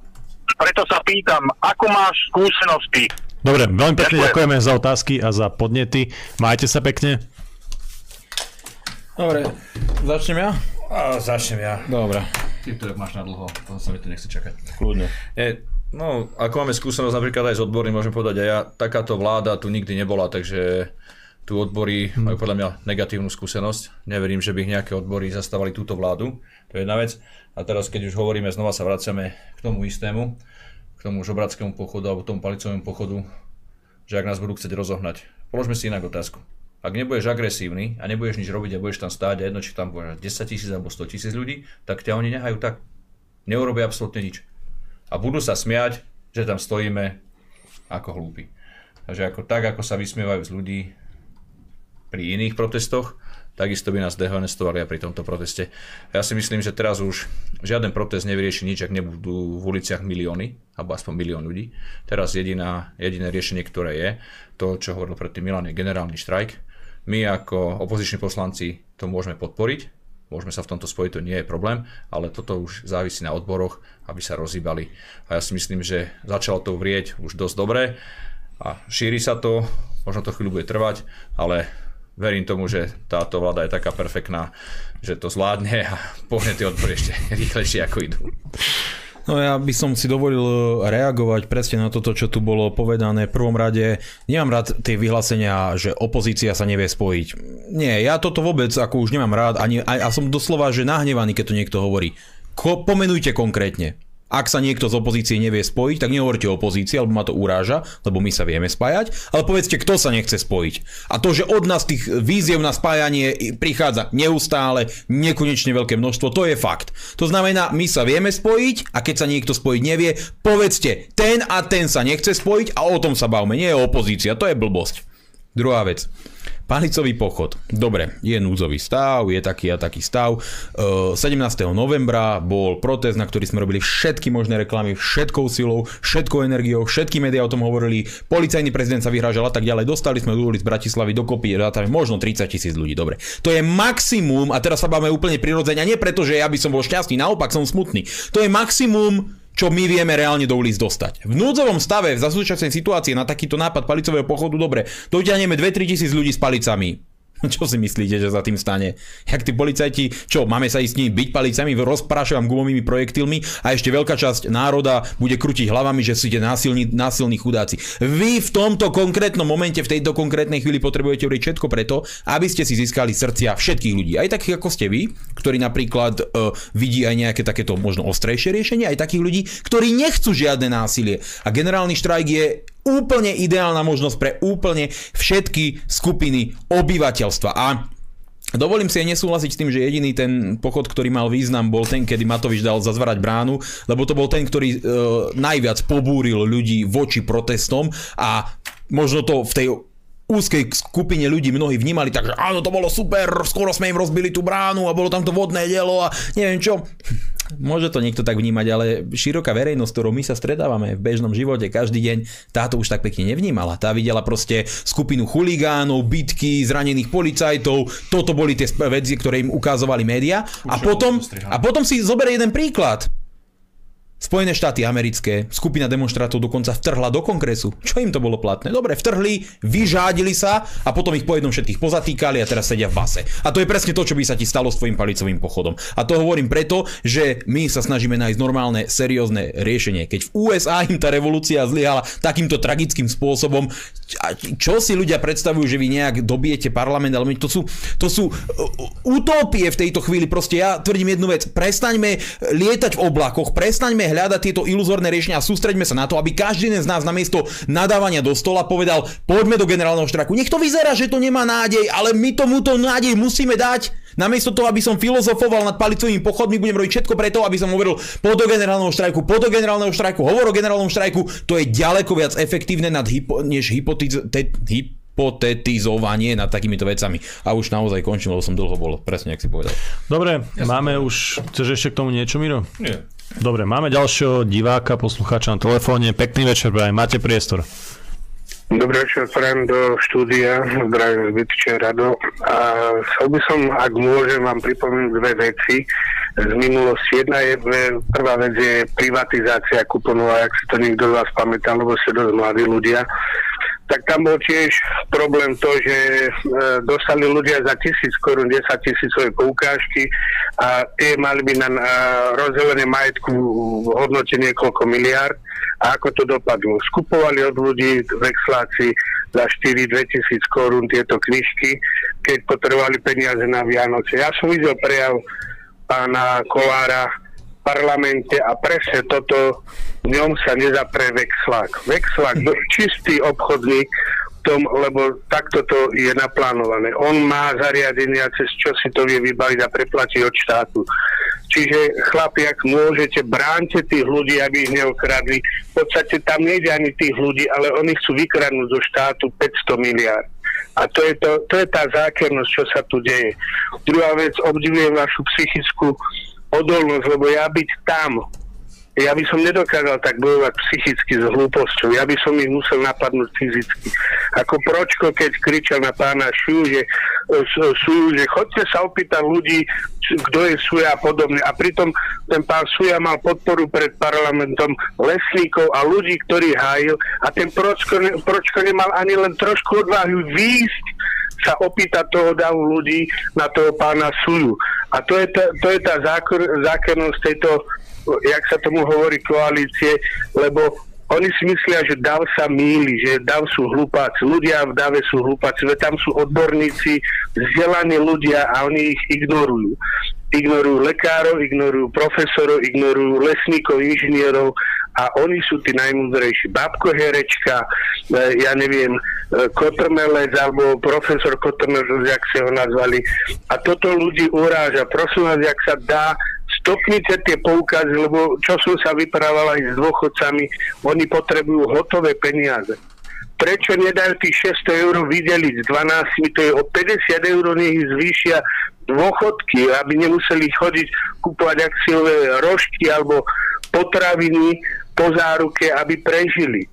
Preto sa pýtam, ako máš skúsenosti? Dobre, veľmi pekne ďakujem. ďakujeme za otázky a za podnety. Majte sa pekne. Dobre, začnem ja? A, začnem ja. Dobre. Ty to máš na dlho, to sa mi to nechce čakať. Kľudne. E, no, ako máme skúsenosť napríklad aj s odbormi, môžem povedať aj ja, takáto vláda tu nikdy nebola, takže tu odbory hmm. majú podľa mňa negatívnu skúsenosť. Neverím, že by nejaké odbory zastávali túto vládu. To je jedna vec. A teraz, keď už hovoríme, znova sa vraciame k tomu istému, k tomu žobrackému pochodu alebo tomu palicovému pochodu, že ak nás budú chcieť rozohnať. Položme si inak otázku. Ak nebudeš agresívny a nebudeš nič robiť a budeš tam stáť a jedno, či tam bude 10 tisíc alebo 100 tisíc ľudí, tak ťa oni nehajú tak. Neurobia absolútne nič. A budú sa smiať, že tam stojíme ako hlúpi. Takže ako tak, ako sa vysmievajú z ľudí pri iných protestoch, takisto by nás dehonestovali aj pri tomto proteste. Ja si myslím, že teraz už žiaden protest nevyrieši nič, ak nebudú v uliciach milióny, alebo aspoň milión ľudí. Teraz jediná, jediné riešenie, ktoré je, to, čo hovoril predtým Milan, je generálny štrajk my ako opoziční poslanci to môžeme podporiť, môžeme sa v tomto spojiť, to nie je problém, ale toto už závisí na odboroch, aby sa rozhýbali. A ja si myslím, že začalo to vrieť už dosť dobre a šíri sa to, možno to chvíľu bude trvať, ale verím tomu, že táto vláda je taká perfektná, že to zvládne a pohne tie odbory ešte rýchlejšie ako idú. No ja by som si dovolil e, reagovať presne na toto, čo tu bolo povedané. V prvom rade nemám rád tie vyhlásenia, že opozícia sa nevie spojiť. Nie, ja toto vôbec ako už nemám rád ani, a, a som doslova, že nahnevaný, keď to niekto hovorí. Ko, pomenujte konkrétne. Ak sa niekto z opozície nevie spojiť, tak nehovorte opozícii, alebo ma to uráža, lebo my sa vieme spájať, ale povedzte, kto sa nechce spojiť. A to, že od nás tých víziev na spájanie prichádza neustále, nekonečne veľké množstvo, to je fakt. To znamená, my sa vieme spojiť a keď sa niekto spojiť nevie, povedzte, ten a ten sa nechce spojiť a o tom sa bavme, nie je opozícia, to je blbosť. Druhá vec. Panicový pochod. Dobre, je núdzový stav, je taký a taký stav. 17. novembra bol protest, na ktorý sme robili všetky možné reklamy, všetkou silou, všetkou energiou, všetky médiá o tom hovorili, policajný prezident sa vyhrážal a tak ďalej. Dostali sme do ulic Bratislavy dokopy, rátame možno 30 tisíc ľudí. Dobre, to je maximum a teraz sa bavíme úplne prirodzene, nie preto, že ja by som bol šťastný, naopak som smutný. To je maximum čo my vieme reálne do ulic dostať. V núdzovom stave, v súčasnej situácii na takýto nápad palicového pochodu, dobre, dotiahneme 2-3 tisíc ľudí s palicami. Čo si myslíte, že za tým stane? Jak tí policajti, čo, máme sa ísť s nimi byť palicami, rozprášujem gumovými projektilmi a ešte veľká časť národa bude krútiť hlavami, že ste násilní, násilní chudáci. Vy v tomto konkrétnom momente, v tejto konkrétnej chvíli potrebujete urobiť všetko preto, aby ste si získali srdcia všetkých ľudí. Aj takých ako ste vy, ktorí napríklad uh, vidí aj nejaké takéto možno ostrejšie riešenie, aj takých ľudí, ktorí nechcú žiadne násilie. A generálny štrajk je úplne ideálna možnosť pre úplne všetky skupiny obyvateľstva. A Dovolím si aj nesúhlasiť s tým, že jediný ten pochod, ktorý mal význam, bol ten, kedy Matovič dal zazvarať bránu, lebo to bol ten, ktorý e, najviac pobúril ľudí voči protestom a možno to v tej úzkej skupine ľudí mnohí vnímali tak, že áno, to bolo super, skoro sme im rozbili tú bránu a bolo tam to vodné dielo a neviem čo. Môže to niekto tak vnímať, ale široká verejnosť, ktorou my sa stretávame v bežnom živote každý deň, táto už tak pekne nevnímala. Tá videla proste skupinu chuligánov, bitky, zranených policajtov, toto boli tie veci, ktoré im ukázovali média. A potom, a potom si zoberie jeden príklad. Spojené štáty americké, skupina demonstrátov dokonca vtrhla do kongresu. Čo im to bolo platné? Dobre, vtrhli, vyžádili sa a potom ich po jednom všetkých pozatýkali a teraz sedia v base. A to je presne to, čo by sa ti stalo s tvojim palicovým pochodom. A to hovorím preto, že my sa snažíme nájsť normálne, seriózne riešenie. Keď v USA im tá revolúcia zlyhala takýmto tragickým spôsobom, čo si ľudia predstavujú, že vy nejak dobijete parlament, ale to sú, to sú uh, utopie v tejto chvíli. Proste ja tvrdím jednu vec, prestaňme lietať v oblakoch, prestaňme hľadať tieto iluzórne riešenia a sústreďme sa na to, aby každý z nás namiesto nadávania do stola povedal, poďme do generálneho štraku. Nech to vyzerá, že to nemá nádej, ale my tomuto nádej musíme dať. Namiesto toho, aby som filozofoval nad palicovými pochodmi, budem robiť všetko preto, aby som hovoril po do generálneho štrajku, po do generálneho štrajku, hovor o generálnom štrajku. To je ďaleko viac efektívne nad hypo, než hypotiz, te, hypotetizovanie nad takýmito vecami. A už naozaj končím, lebo som dlho bol, presne, ak si povedal. Dobre, ja máme už, chceš ešte k tomu niečo, Miro? Nie. Dobre, máme ďalšieho diváka, poslucháča na telefóne. Pekný večer, Brian, máte priestor. Dobrý večer, prajem do štúdia, zdravím z Rado. A chcel by som, ak môžem, vám pripomenúť dve veci z minulosti. Jedna je, prvá vec je privatizácia kuponov, ak si to niekto z vás pamätá, lebo ste dosť mladí ľudia tak tam bol tiež problém to, že e, dostali ľudia za tisíc korún 10 tisícové poukážky a tie mali by na e, rozdelenie majetku v hodnote niekoľko miliard. A ako to dopadlo? Skupovali od ľudí vexláci za 4-2 tisíc korún tieto knižky, keď potrebovali peniaze na Vianoce. Ja som videl prejav pána Kolára, parlamente a presne toto v ňom sa nezapre vexlák. Vexlák, čistý obchodník tom, lebo takto to je naplánované. On má zariadenia, cez čo si to vie vybaviť a preplatiť od štátu. Čiže chlapi, ak môžete, bránte tých ľudí, aby ich neokradli. V podstate tam nejde ani tých ľudí, ale oni chcú vykradnúť zo štátu 500 miliard. A to je, to, to je tá zákernosť, čo sa tu deje. Druhá vec, obdivujem vašu psychickú odolnosť, lebo ja byť tam, ja by som nedokázal tak bojovať psychicky s hlúposťou, ja by som ich musel napadnúť fyzicky. Ako Pročko, keď kričal na pána Šu, že, sú, že chodte sa opýtať ľudí, kto je Suja a podobne. A pritom ten pán Suja mal podporu pred parlamentom lesníkov a ľudí, ktorí hájil a ten Pročko, Pročko nemal ani len trošku odvahu výjsť sa opýtať toho davu ľudí na toho pána Suju. A to je tá, to je tá zákr, zákernosť tejto, jak sa tomu hovorí, koalície, lebo oni si myslia, že DAV sa míli, že DAV sú hlupáci. Ľudia v DAVe sú hlupáci, veď tam sú odborníci, vzdelaní ľudia a oni ich ignorujú. Ignorujú lekárov, ignorujú profesorov, ignorujú lesníkov, inžinierov a oni sú tí najmúdrejší. Babko Herečka, e, ja neviem, e, Kotrmelec alebo profesor Kotrmelec, jak sa ho nazvali. A toto ľudí uráža. Prosím vás, jak sa dá stopnite tie poukazy, lebo čo som sa vyprával aj s dôchodcami, oni potrebujú hotové peniaze. Prečo nedajú tých 600 eur vydeliť s 12, to je o 50 eur, nech zvýšia dôchodky, aby nemuseli chodiť kúpovať akciové rožky alebo potraviny po záruke, aby prežili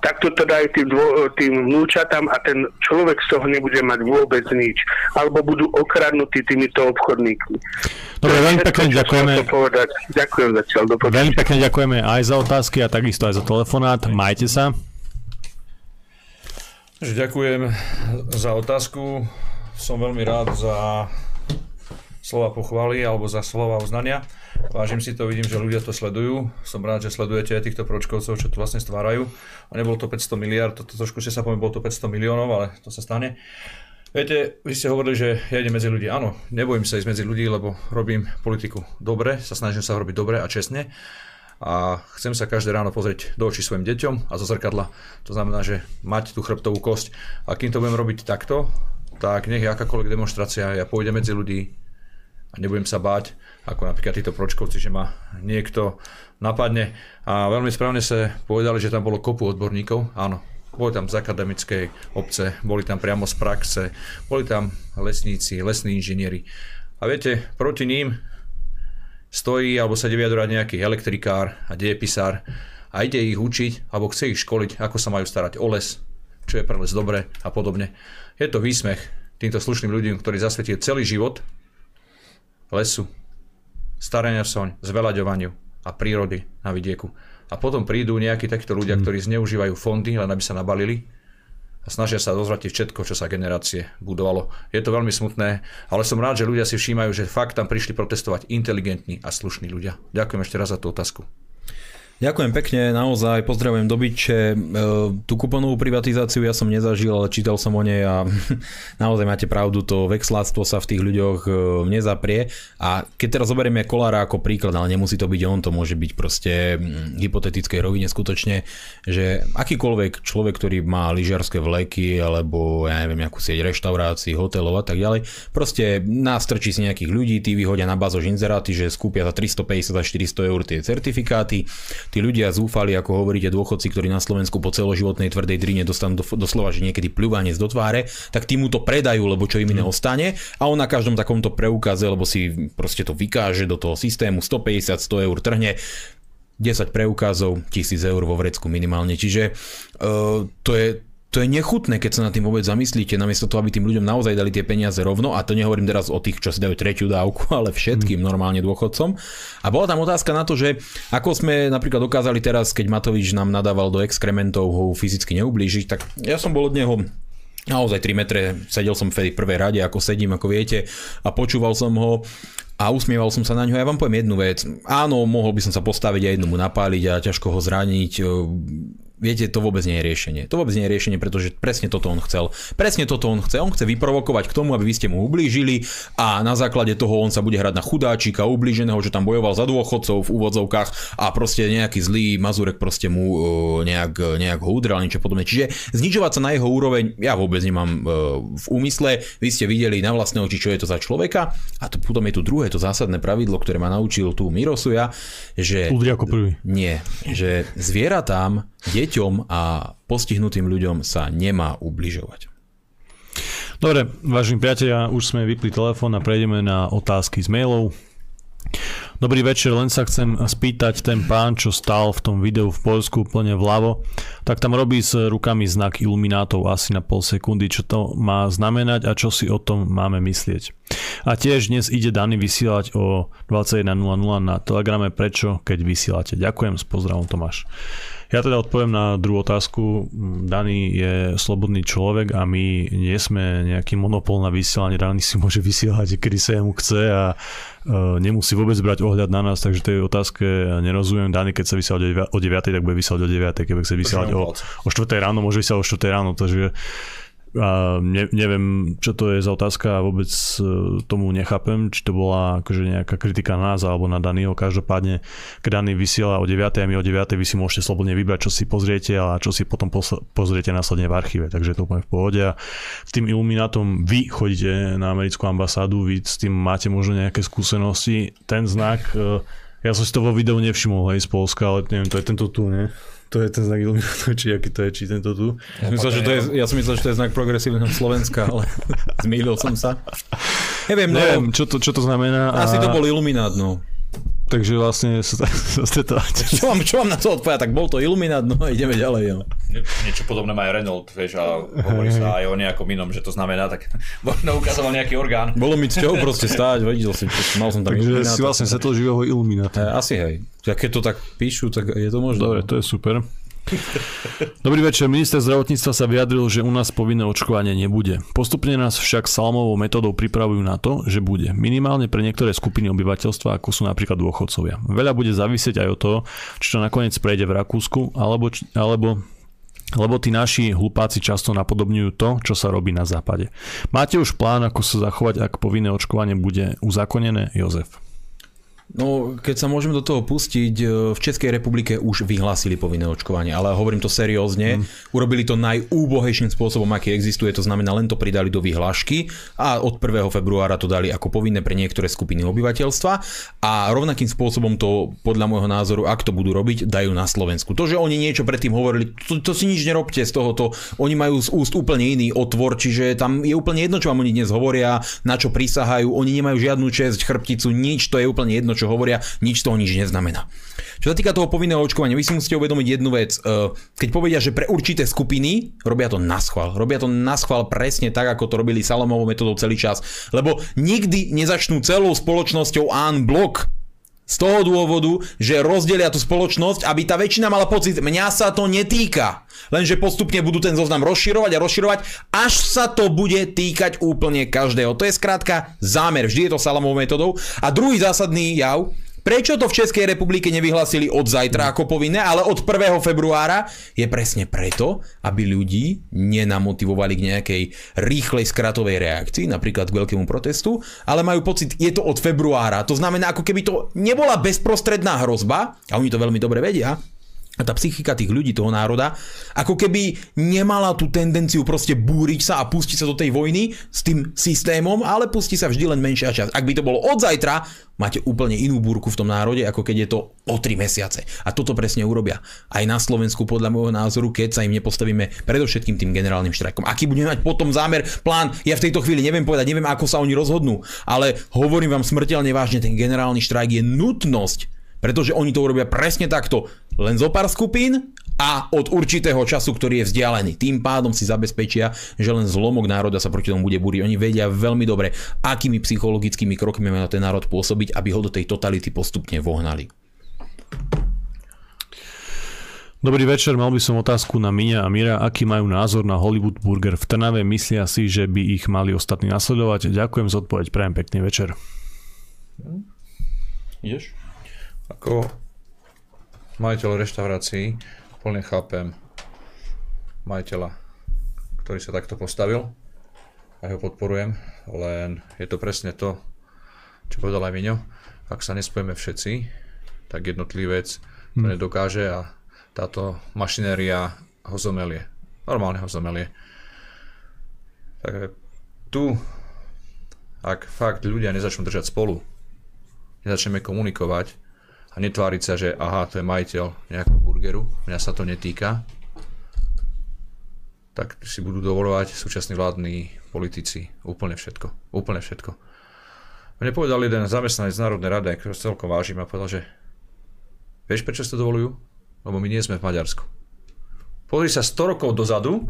takto to dajú tým, dvo, tým vnúčatám a ten človek z toho nebude mať vôbec nič. Alebo budú okradnutí týmito obchodníkmi. Dobre, veľmi pekne ďakujeme. Ďakujem zatiaľ. Veľmi pekne ďakujeme aj za otázky a takisto aj za telefonát. Majte sa. Ďakujem za otázku. Som veľmi rád za slova pochvály alebo za slova uznania. Vážim si to, vidím, že ľudia to sledujú. Som rád, že sledujete aj týchto pročkovcov, čo tu vlastne stvárajú. A nebolo to 500 miliard, to, to trošku ste sa poviem, bolo to 500 miliónov, ale to sa stane. Viete, vy ste hovorili, že ja idem medzi ľudí. Áno, nebojím sa ísť medzi ľudí, lebo robím politiku dobre, sa snažím sa robiť dobre a čestne. A chcem sa každé ráno pozrieť do očí svojim deťom a zo zrkadla. To znamená, že mať tú chrbtovú kosť. A kým to budem robiť takto, tak nech je akákoľvek demonstrácia, ja pôjdem medzi ľudí, a nebudem sa báť, ako napríklad títo pročkovci, že ma niekto napadne. A veľmi správne sa povedali, že tam bolo kopu odborníkov. Áno, boli tam z akademickej obce, boli tam priamo z praxe, boli tam lesníci, lesní inžinieri. A viete, proti ním stojí alebo sa ide vyjadrovať nejaký elektrikár a dejepisár a ide ich učiť alebo chce ich školiť, ako sa majú starať o les, čo je pre les dobre a podobne. Je to výsmech týmto slušným ľuďom, ktorí zasvetili celý život lesu, starania soň, zveľaďovaniu a prírody na vidieku. A potom prídu nejakí takíto ľudia, mm. ktorí zneužívajú fondy, len aby sa nabalili a snažia sa dozvratiť všetko, čo sa generácie budovalo. Je to veľmi smutné, ale som rád, že ľudia si všímajú, že fakt tam prišli protestovať inteligentní a slušní ľudia. Ďakujem ešte raz za tú otázku. Ďakujem pekne, naozaj pozdravujem Dobyče. E, tú kuponovú privatizáciu ja som nezažil, ale čítal som o nej a naozaj máte pravdu, to vexláctvo sa v tých ľuďoch e, nezaprie. A keď teraz zoberieme Kolára ako príklad, ale nemusí to byť on, to môže byť proste hypotetickej rovine skutočne, že akýkoľvek človek, ktorý má lyžiarske vleky alebo ja neviem, nejakú sieť reštaurácií, hotelov a tak ďalej, proste nás trčí si nejakých ľudí, tí vyhodia na bazož inzeráty, že skúpia za 350 a 400 eur tie certifikáty tí ľudia zúfali, ako hovoríte, dôchodci, ktorí na Slovensku po celoživotnej tvrdej drine dostanú do, doslova, že niekedy pľúvanec do tváre, tak tým mu to predajú, lebo čo im iné mhm. ostane a on na každom takomto preukaze, lebo si proste to vykáže do toho systému 150, 100 eur trhne, 10 preukázov, 1000 eur vo vrecku minimálne. Čiže uh, to je to je nechutné, keď sa na tým vôbec zamyslíte, namiesto toho, aby tým ľuďom naozaj dali tie peniaze rovno, a to nehovorím teraz o tých, čo si dajú tretiu dávku, ale všetkým mm. normálne dôchodcom. A bola tam otázka na to, že ako sme napríklad dokázali teraz, keď Matovič nám nadával do exkrementov ho fyzicky neublížiť, tak ja som bol od neho naozaj 3 metre, sedel som v prvej rade, ako sedím, ako viete, a počúval som ho a usmieval som sa na ňo. Ja vám poviem jednu vec. Áno, mohol by som sa postaviť a jednomu napáliť a ťažko ho zraniť viete, to vôbec nie je riešenie. To vôbec nie je riešenie, pretože presne toto on chcel. Presne toto on chce. On chce vyprovokovať k tomu, aby vy ste mu ublížili a na základe toho on sa bude hrať na chudáčika, ublíženého, že tam bojoval za dôchodcov v úvodzovkách a proste nejaký zlý Mazurek proste mu uh, nejak, nejak ho udrel, niečo podobné. Čiže znižovať sa na jeho úroveň ja vôbec nemám uh, v úmysle. Vy ste videli na vlastné oči, čo je to za človeka a to potom je tu druhé, to zásadné pravidlo, ktoré ma naučil tu Mirosuja, že... Udri ako prvý. Nie, že zvieratám deťom a postihnutým ľuďom sa nemá ubližovať. Dobre, vážení priatelia, už sme vypli telefón a prejdeme na otázky z mailov. Dobrý večer, len sa chcem spýtať, ten pán, čo stál v tom videu v Polsku úplne vľavo, tak tam robí s rukami znak iluminátov asi na pol sekundy, čo to má znamenať a čo si o tom máme myslieť. A tiež dnes ide Dany vysielať o 21.00 na Telegrame, prečo, keď vysielate. Ďakujem, s pozdravom Tomáš. Ja teda odpoviem na druhú otázku. Daný je slobodný človek a my nie sme nejaký monopol na vysielanie. Daný si môže vysielať, kedy sa mu chce a uh, nemusí vôbec brať ohľad na nás, takže tej otázke nerozumiem. Daný, keď sa vysiela o 9, tak bude vysielať o 9, keď chce vysielať o, o 4 ráno, môže vysielať o 4 ráno, takže a ne, neviem, čo to je za otázka a vôbec e, tomu nechápem, či to bola akože nejaká kritika na nás alebo na Daniho. Každopádne, keď Dani vysiela o 9 a my o 9 vy si môžete slobodne vybrať, čo si pozriete a čo si potom pozriete následne v archíve. Takže to úplne v pohode. A s tým iluminátom vy chodíte na americkú ambasádu, vy s tým máte možno nejaké skúsenosti. Ten znak, e, ja som si to vo videu nevšimol, hej, z Polska, ale neviem, to je tento tu, ne? To je ten znak iluminátov, či aký to je, či tento tu. Ja, myslel, že to je, ja som myslel, že to je znak progresívneho Slovenska, ale zmýlil som sa. Neviem, no, Neviem čo, to, čo to znamená. Asi a... to bol iluminát, no. Takže vlastne sa, stretovať. Čo mám, čo mám na to odpovedať? Tak bol to Illuminat, no ideme ďalej. Jo. Nie, niečo podobné má aj Renault, vieš, a hovorí sa aj o nejakom inom, že to znamená, tak možno ukazoval nejaký orgán. Bolo mi cťou proste stáť, videl si, mal som tam Takže si vlastne setol živého Illuminata. Asi hej. Keď to tak píšu, tak je to možné. Dobre, to je super. Dobrý večer, minister zdravotníctva sa vyjadril, že u nás povinné očkovanie nebude. Postupne nás však salmovou metodou pripravujú na to, že bude. Minimálne pre niektoré skupiny obyvateľstva, ako sú napríklad dôchodcovia. Veľa bude závisieť aj od toho, či to nakoniec prejde v Rakúsku, alebo, alebo lebo tí naši hlupáci často napodobňujú to, čo sa robí na západe. Máte už plán, ako sa zachovať, ak povinné očkovanie bude uzakonené, Jozef? No, keď sa môžeme do toho pustiť, e, v Českej republike už vyhlásili povinné očkovanie, ale hovorím to seriózne. Mm. Urobili to najúbohejším spôsobom, aký existuje, to znamená len to pridali do vyhlášky a od 1. februára to dali ako povinné pre niektoré skupiny obyvateľstva a rovnakým spôsobom to podľa môjho názoru, ak to budú robiť, dajú na Slovensku. To, že oni niečo predtým hovorili, to, to si nič nerobte z tohoto, oni majú z úst úplne iný otvor, čiže tam je úplne jedno, čo vám oni dnes hovoria, na čo prisahajú, oni nemajú žiadnu česť, chrbticu, nič, to je úplne jedno, čo hovoria, nič toho nič neznamená. Čo sa týka toho povinného očkovania, vy si musíte uvedomiť jednu vec. E, keď povedia, že pre určité skupiny robia to na schvál. Robia to na schvál presne tak, ako to robili Salomovou metodou celý čas. Lebo nikdy nezačnú celou spoločnosťou an blok z toho dôvodu, že rozdelia tú spoločnosť, aby tá väčšina mala pocit, mňa sa to netýka. Lenže postupne budú ten zoznam rozširovať a rozširovať, až sa to bude týkať úplne každého. To je skrátka zámer, vždy je to salamovou metodou. A druhý zásadný jav, Prečo to v Českej republike nevyhlasili od zajtra ako povinné, ale od 1. februára? Je presne preto, aby ľudí nenamotivovali k nejakej rýchlej skratovej reakcii, napríklad k veľkému protestu, ale majú pocit, je to od februára. To znamená, ako keby to nebola bezprostredná hrozba, a oni to veľmi dobre vedia, tá psychika tých ľudí, toho národa, ako keby nemala tú tendenciu proste búriť sa a pustiť sa do tej vojny s tým systémom, ale pustí sa vždy len menšia časť. Ak by to bolo od zajtra, máte úplne inú búrku v tom národe, ako keď je to o 3 mesiace. A toto presne urobia. Aj na Slovensku, podľa môjho názoru, keď sa im nepostavíme predovšetkým tým generálnym štrajkom. Aký budeme mať potom zámer, plán, ja v tejto chvíli neviem povedať, neviem, ako sa oni rozhodnú, ale hovorím vám smrteľne vážne, ten generálny štrajk je nutnosť Pretože oni to urobia presne takto. Len zo pár skupín a od určitého času, ktorý je vzdialený. Tým pádom si zabezpečia, že len zlomok národa sa proti tomu bude búriť. Oni vedia veľmi dobre, akými psychologickými krokmi má ten národ pôsobiť, aby ho do tej totality postupne vohnali. Dobrý večer, mal by som otázku na Miňa a Mira. Aký majú názor na Hollywood Burger v Trnave? Myslia si, že by ich mali ostatní nasledovať? Ďakujem za odpoveď, prajem pekný večer. Ideš? Ako majiteľ reštaurácií plne chápem majiteľa, ktorý sa takto postavil a ho podporujem, len je to presne to, čo povedal aj Miňo. Ak sa nespojeme všetci, tak jednotlivec to hmm. nedokáže a táto mašinéria ho zomelie. Normálne ho zomelie. Takže tu, ak fakt ľudia nezačnú držať spolu, nezačneme komunikovať netváriť sa, že aha, to je majiteľ nejakého burgeru, mňa sa to netýka, tak si budú dovolovať súčasní vládni politici úplne všetko. Úplne všetko. Mne povedal jeden zamestnanec Národnej rady, ktorý celkom vážim a povedal, že vieš, prečo si to dovolujú? lebo my nie sme v Maďarsku. Pozri sa 100 rokov dozadu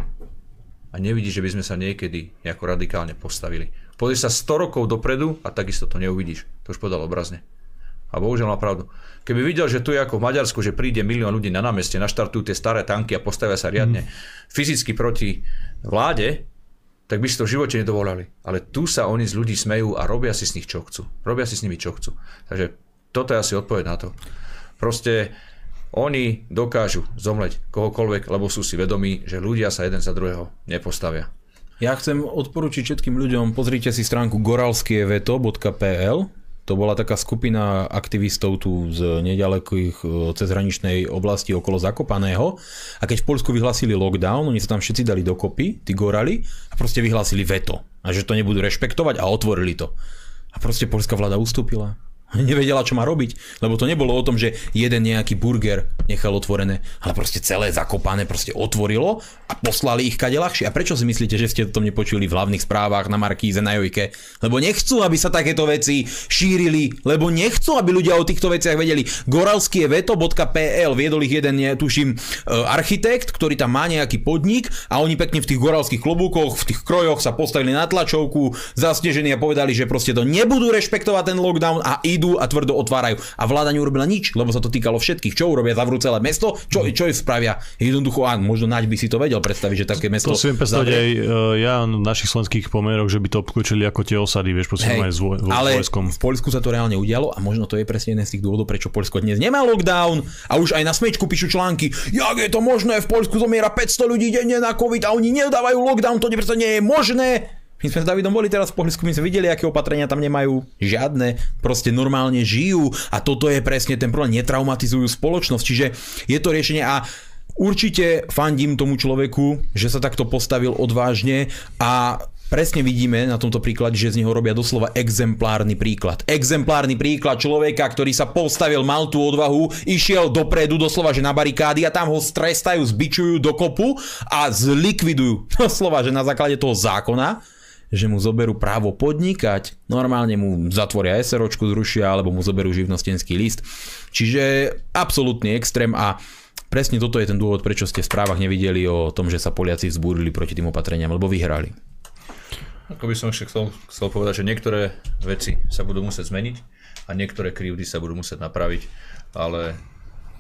a nevidíš, že by sme sa niekedy nejako radikálne postavili. Pozri sa 100 rokov dopredu a takisto to neuvidíš. To už povedal obrazne. A bohužiaľ má pravdu. Keby videl, že tu je ako v Maďarsku, že príde milión ľudí na námestie, naštartujú tie staré tanky a postavia sa riadne mm. fyzicky proti vláde, tak by si to v živote nedovolali. Ale tu sa oni z ľudí smejú a robia si s nich čo chcú. Robia si s nimi čo chcú. Takže toto je asi odpoveď na to. Proste oni dokážu zomleť kohokoľvek, lebo sú si vedomí, že ľudia sa jeden za druhého nepostavia. Ja chcem odporučiť všetkým ľuďom, pozrite si stránku goralskieveto.pl to bola taká skupina aktivistov tu z nedalekých e, cezhraničnej oblasti okolo Zakopaného a keď v Polsku vyhlásili lockdown, oni sa tam všetci dali dokopy, tí gorali a proste vyhlásili veto a že to nebudú rešpektovať a otvorili to. A proste polská vláda ustúpila. Nevedela, čo má robiť, lebo to nebolo o tom, že jeden nejaký burger nechal otvorené, ale proste celé zakopané proste otvorilo a poslali ich kade ľahšie. A prečo si myslíte, že ste o tom nepočuli v hlavných správach na Markíze, na Jojke? Lebo nechcú, aby sa takéto veci šírili, lebo nechcú, aby ľudia o týchto veciach vedeli. Goralskieveto.pl viedol ich jeden, tuším, e, architekt, ktorý tam má nejaký podnik a oni pekne v tých goralských klobúkoch, v tých krojoch sa postavili na tlačovku, zasnežení a povedali, že proste to nebudú rešpektovať ten lockdown a idú a tvrdo otvárajú. A vláda neurobila nič, lebo sa to týkalo všetkých. Čo urobia? Zavrú celé mesto? Čo, čo ju spravia? Jednoducho, a možno Naď by si to vedel predstaviť, že také mesto... To si viem predstaviť aj uh, ja v našich slovenských pomeroch, že by to obklúčili ako tie osady, vieš, proste aj s vo, ale v Poľsku sa to reálne udialo a možno to je presne jeden z tých dôvodov, prečo Poľsko dnes nemá lockdown a už aj na smečku píšu články, jak je to možné, v Poľsku zomiera 500 ľudí denne na COVID a oni nedávajú lockdown, to nie je možné. My sme s Davidom boli teraz v Pohľisku, my sme videli, aké opatrenia tam nemajú. Žiadne. Proste normálne žijú a toto je presne ten problém. Netraumatizujú spoločnosť. Čiže je to riešenie a určite fandím tomu človeku, že sa takto postavil odvážne a presne vidíme na tomto príklade, že z neho robia doslova exemplárny príklad. Exemplárny príklad človeka, ktorý sa postavil, mal tú odvahu, išiel dopredu doslova, že na barikády a tam ho strestajú, zbičujú do kopu a zlikvidujú. Doslova, že na základe toho zákona že mu zoberú právo podnikať, normálne mu zatvoria SROčku, zrušia alebo mu zoberú živnostenský list. Čiže absolútny extrém a presne toto je ten dôvod, prečo ste v správach nevideli o tom, že sa Poliaci vzbúrili proti tým opatreniam, lebo vyhrali. Ako by som ešte chcel, chcel povedať, že niektoré veci sa budú musieť zmeniť a niektoré krivdy sa budú musieť napraviť, ale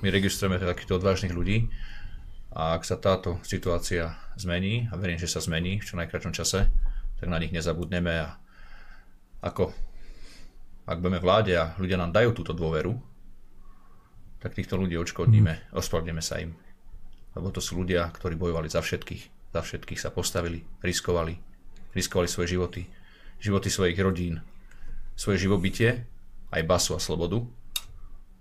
my registrujeme takýchto odvážnych ľudí a ak sa táto situácia zmení, a verím, že sa zmení v čo najkračom čase, tak na nich nezabudneme a ako ak budeme vláde a ľudia nám dajú túto dôveru, tak týchto ľudí odškodníme, mm. ospravedlníme sa im. Lebo to sú ľudia, ktorí bojovali za všetkých. Za všetkých sa postavili, riskovali. Riskovali svoje životy, životy svojich rodín, svoje živobytie, aj basu a slobodu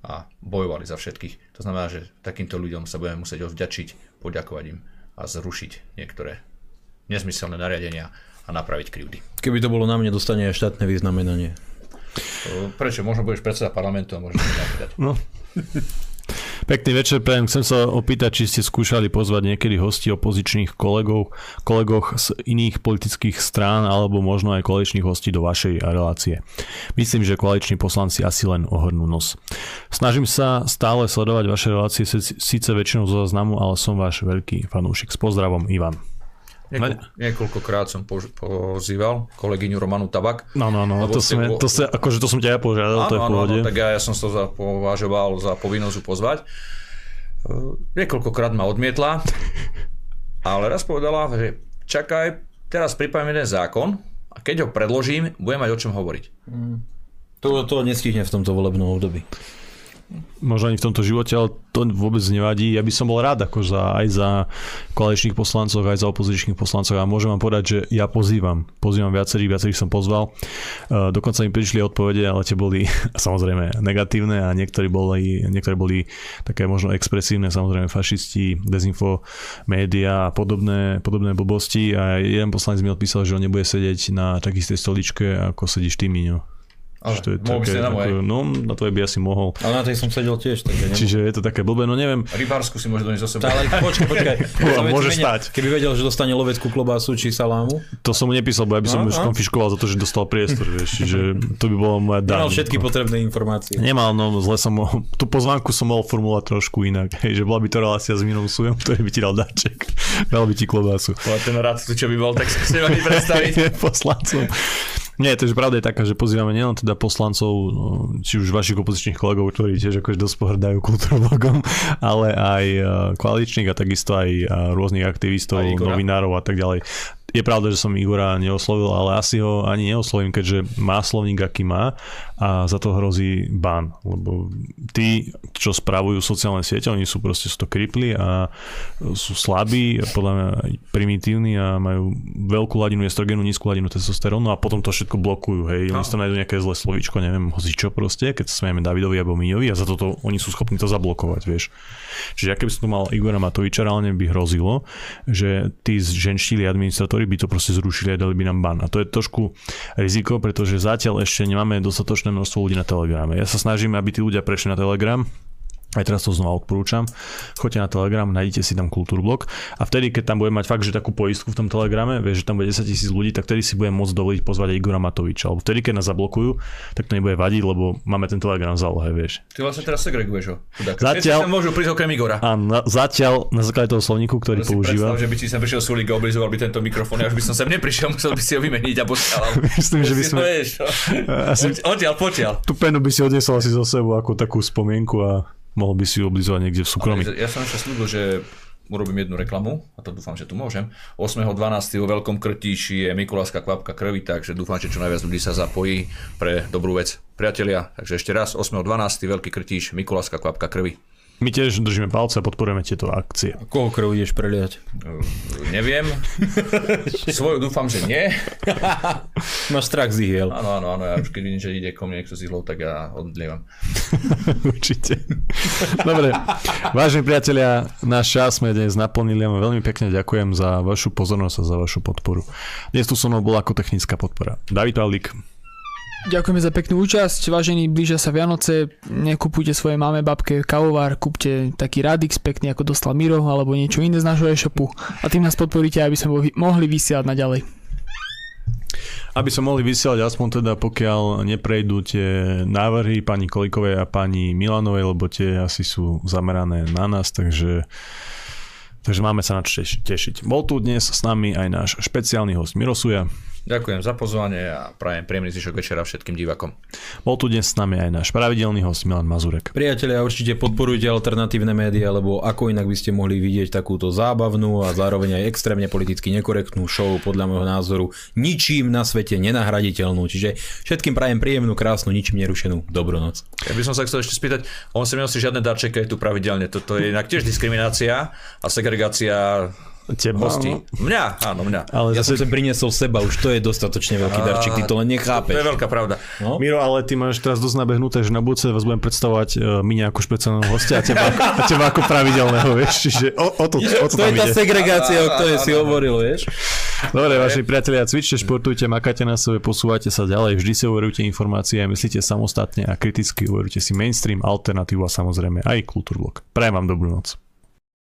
a bojovali za všetkých. To znamená, že takýmto ľuďom sa budeme musieť odvďačiť, poďakovať im a zrušiť niektoré nezmyselné nariadenia, a napraviť krivdy. Keby to bolo na mne, dostane aj štátne vyznamenanie. Prečo? Možno budeš predseda parlamentu a môžeš to dať. No. Pekný večer, prajem. Chcem sa opýtať, či ste skúšali pozvať niekedy hosti opozičných kolegov, kolegoch z iných politických strán alebo možno aj koaličných hostí do vašej relácie. Myslím, že koaliční poslanci asi len ohrnú nos. Snažím sa stále sledovať vaše relácie, síce väčšinou zo záznamu, ale som váš veľký fanúšik. S pozdravom, Ivan. Niekoľko, niekoľkokrát som pozýval kolegyňu Romanu Tabak. No, no, no, to, som, to, sa, akože to som ťa ja požiadal, áno, to je v pohode. Áno, tak ja, ja som to za, považoval za povinnosť pozvať. Uh, niekoľkokrát ma odmietla, ale raz povedala, že čakaj, teraz pripravím jeden zákon a keď ho predložím, budem mať o čom hovoriť. Mm. To, to nestihne v tomto volebnom období možno ani v tomto živote, ale to vôbec nevadí. Ja by som bol rád ako za, aj za koaličných poslancov, aj za opozičných poslancov a môžem vám povedať, že ja pozývam. Pozývam viacerých, viacerých som pozval. Uh, dokonca mi prišli odpovede, ale tie boli samozrejme negatívne a niektorí boli, niektorí boli také možno expresívne, samozrejme fašisti, dezinfo, média a podobné, podobné blbosti a jeden poslanec mi odpísal, že on nebude sedieť na takej stoličke, ako sedíš ty, Miňo. Ale to je mohol také, na mojej. no, na tvojej by asi mohol. Ale na tej som sedel tiež. Tak ja Čiže je to také blbé, no neviem. Rybársku si môže doniesť zo seba. Ale počkaj, počkaj. môže stať. Keby vedel, že dostane loveckú klobásu či salámu. To som mu nepísal, bo ja by som mu konfiškoval za to, že dostal priestor, vieš. Čiže to by bolo moja daň. Nemal všetky potrebné informácie. Nemal, no zle som mohol. Tú pozvánku som mohol formulovať trošku inak. Hej, že bola by to relácia s Minom Sujom, ktorý by ti dal dáček. Dal by ti klobásu. ten rád, čo by bol, tak si chcem predstaviť. Poslancom. Nie, to je pravda je taká, že pozývame nielen teda poslancov, no, či už vašich opozičných kolegov, ktorí tiež akože dosť pohrdajú kultúrologom, ale aj e, koaličných a takisto aj e, rôznych aktivistov, novinárov a tak ďalej je pravda, že som Igora neoslovil, ale asi ho ani neoslovím, keďže má slovník, aký má a za to hrozí ban, lebo tí, čo spravujú sociálne siete, oni sú proste sú to kripli a sú slabí, podľa mňa primitívni a majú veľkú hladinu estrogenu, nízku hladinu testosterónu a potom to všetko blokujú, hej, oni si tam nájdú nejaké zlé slovíčko, neviem, hoci čo proste, keď sa smejeme Davidovi alebo Miňovi a za toto oni sú schopní to zablokovať, vieš. Čiže keby som tu mal Igora Matoviča, reálne by hrozilo, že tí ženštili administratóri by to proste zrušili a dali by nám ban. A to je trošku riziko, pretože zatiaľ ešte nemáme dostatočné množstvo ľudí na Telegrame. Ja sa snažím, aby tí ľudia prešli na Telegram, aj teraz to znova odporúčam. Choďte na Telegram, nájdete si tam Kultúrblok a vtedy, keď tam budeme mať fakt, že takú poistku v tom Telegrame, vieš, že tam bude 10 tisíc ľudí, tak vtedy si budem môcť dovoliť pozvať Igora Matoviča. Alebo vtedy, keď nás zablokujú, tak to nebude vadiť, lebo máme ten Telegram v zálohe, vieš. Ty vlastne teraz segreguješ ho. Zatiaľ, môžu prísť okrem Igora. A na, zatiaľ na základe toho slovníku, ktorý to používa. Predstav, že by si sem prišiel Sulík a oblizoval by tento mikrofón, až by som sem neprišiel, musel by si ho vymeniť a posielal. Myslím, že by sme... Asi... Odtiaľ, potiaľ. Tú penu by si odnesol asi zo sebou ako takú spomienku a mohol by si ju oblizovať niekde v súkromí. ja som ešte slúbil, že urobím jednu reklamu, a to dúfam, že tu môžem. 8.12. vo Veľkom Krtíši je Mikuláská kvapka krvi, takže dúfam, že čo najviac ľudí sa zapojí pre dobrú vec. Priatelia, takže ešte raz, 8.12. Veľký Krtíš, Mikuláská kvapka krvi. My tiež držíme palce a podporujeme tieto akcie. A koho krv ideš preliať? Uh, neviem. Svoju dúfam, že nie. Máš strach z ihiel. Áno, áno, áno. Ja už keď vidím, že ide ko mne niekto z ihlou, tak ja odlievam. Určite. Dobre. Vážení priatelia, náš čas sme dnes naplnili. Ja veľmi pekne ďakujem za vašu pozornosť a za vašu podporu. Dnes tu so mnou bola ako technická podpora. David Pavlík. Ďakujeme za peknú účasť. Vážení, blížia sa Vianoce. Nekupujte svojej máme babke kavovár, kúpte taký Radix pekný, ako dostal Miro, alebo niečo iné z nášho e-shopu. A tým nás podporíte, aby sme mohli vysielať naďalej. Aby sme mohli vysielať aspoň teda, pokiaľ neprejdú tie návrhy pani Kolikovej a pani Milanovej, lebo tie asi sú zamerané na nás, takže Takže máme sa na čo tešiť. Bol tu dnes s nami aj náš špeciálny host Mirosuja. Ďakujem za pozvanie a prajem príjemný zvyšok večera všetkým divakom. Bol tu dnes s nami aj náš pravidelný host Milan Mazurek. Priatelia, určite podporujte alternatívne médiá, lebo ako inak by ste mohli vidieť takúto zábavnú a zároveň aj extrémne politicky nekorektnú show, podľa môjho názoru, ničím na svete nenahraditeľnú. Čiže všetkým prajem príjemnú, krásnu, ničím nerušenú dobrú noc. Ja by som sa chcel ešte spýtať, on si žiadne darčeky tu pravidelne, toto je inak tiež diskriminácia a segregácia Teba, hosti. Mňa, áno, mňa. Ale ja zase... som sem priniesol seba, už to je dostatočne veľký darček, ty to len nechápeš. To je veľká pravda. No? Miro, ale ty máš teraz dosť nabehnuté, že na budúce vás budem predstavovať uh, my ako špeciálneho hostia a teba, a teba ako pravidelného, vieš, čiže o, o to, o to, to je tá segregácia, o ktorej si hovoril, vieš. Dobre, vaši priatelia, cvičte, športujte, makajte na sebe, posúvate sa ďalej, vždy si overujte informácie myslíte samostatne a kriticky overujte si mainstream, alternatívu a samozrejme aj kultúrblok. Prajem vám dobrú noc.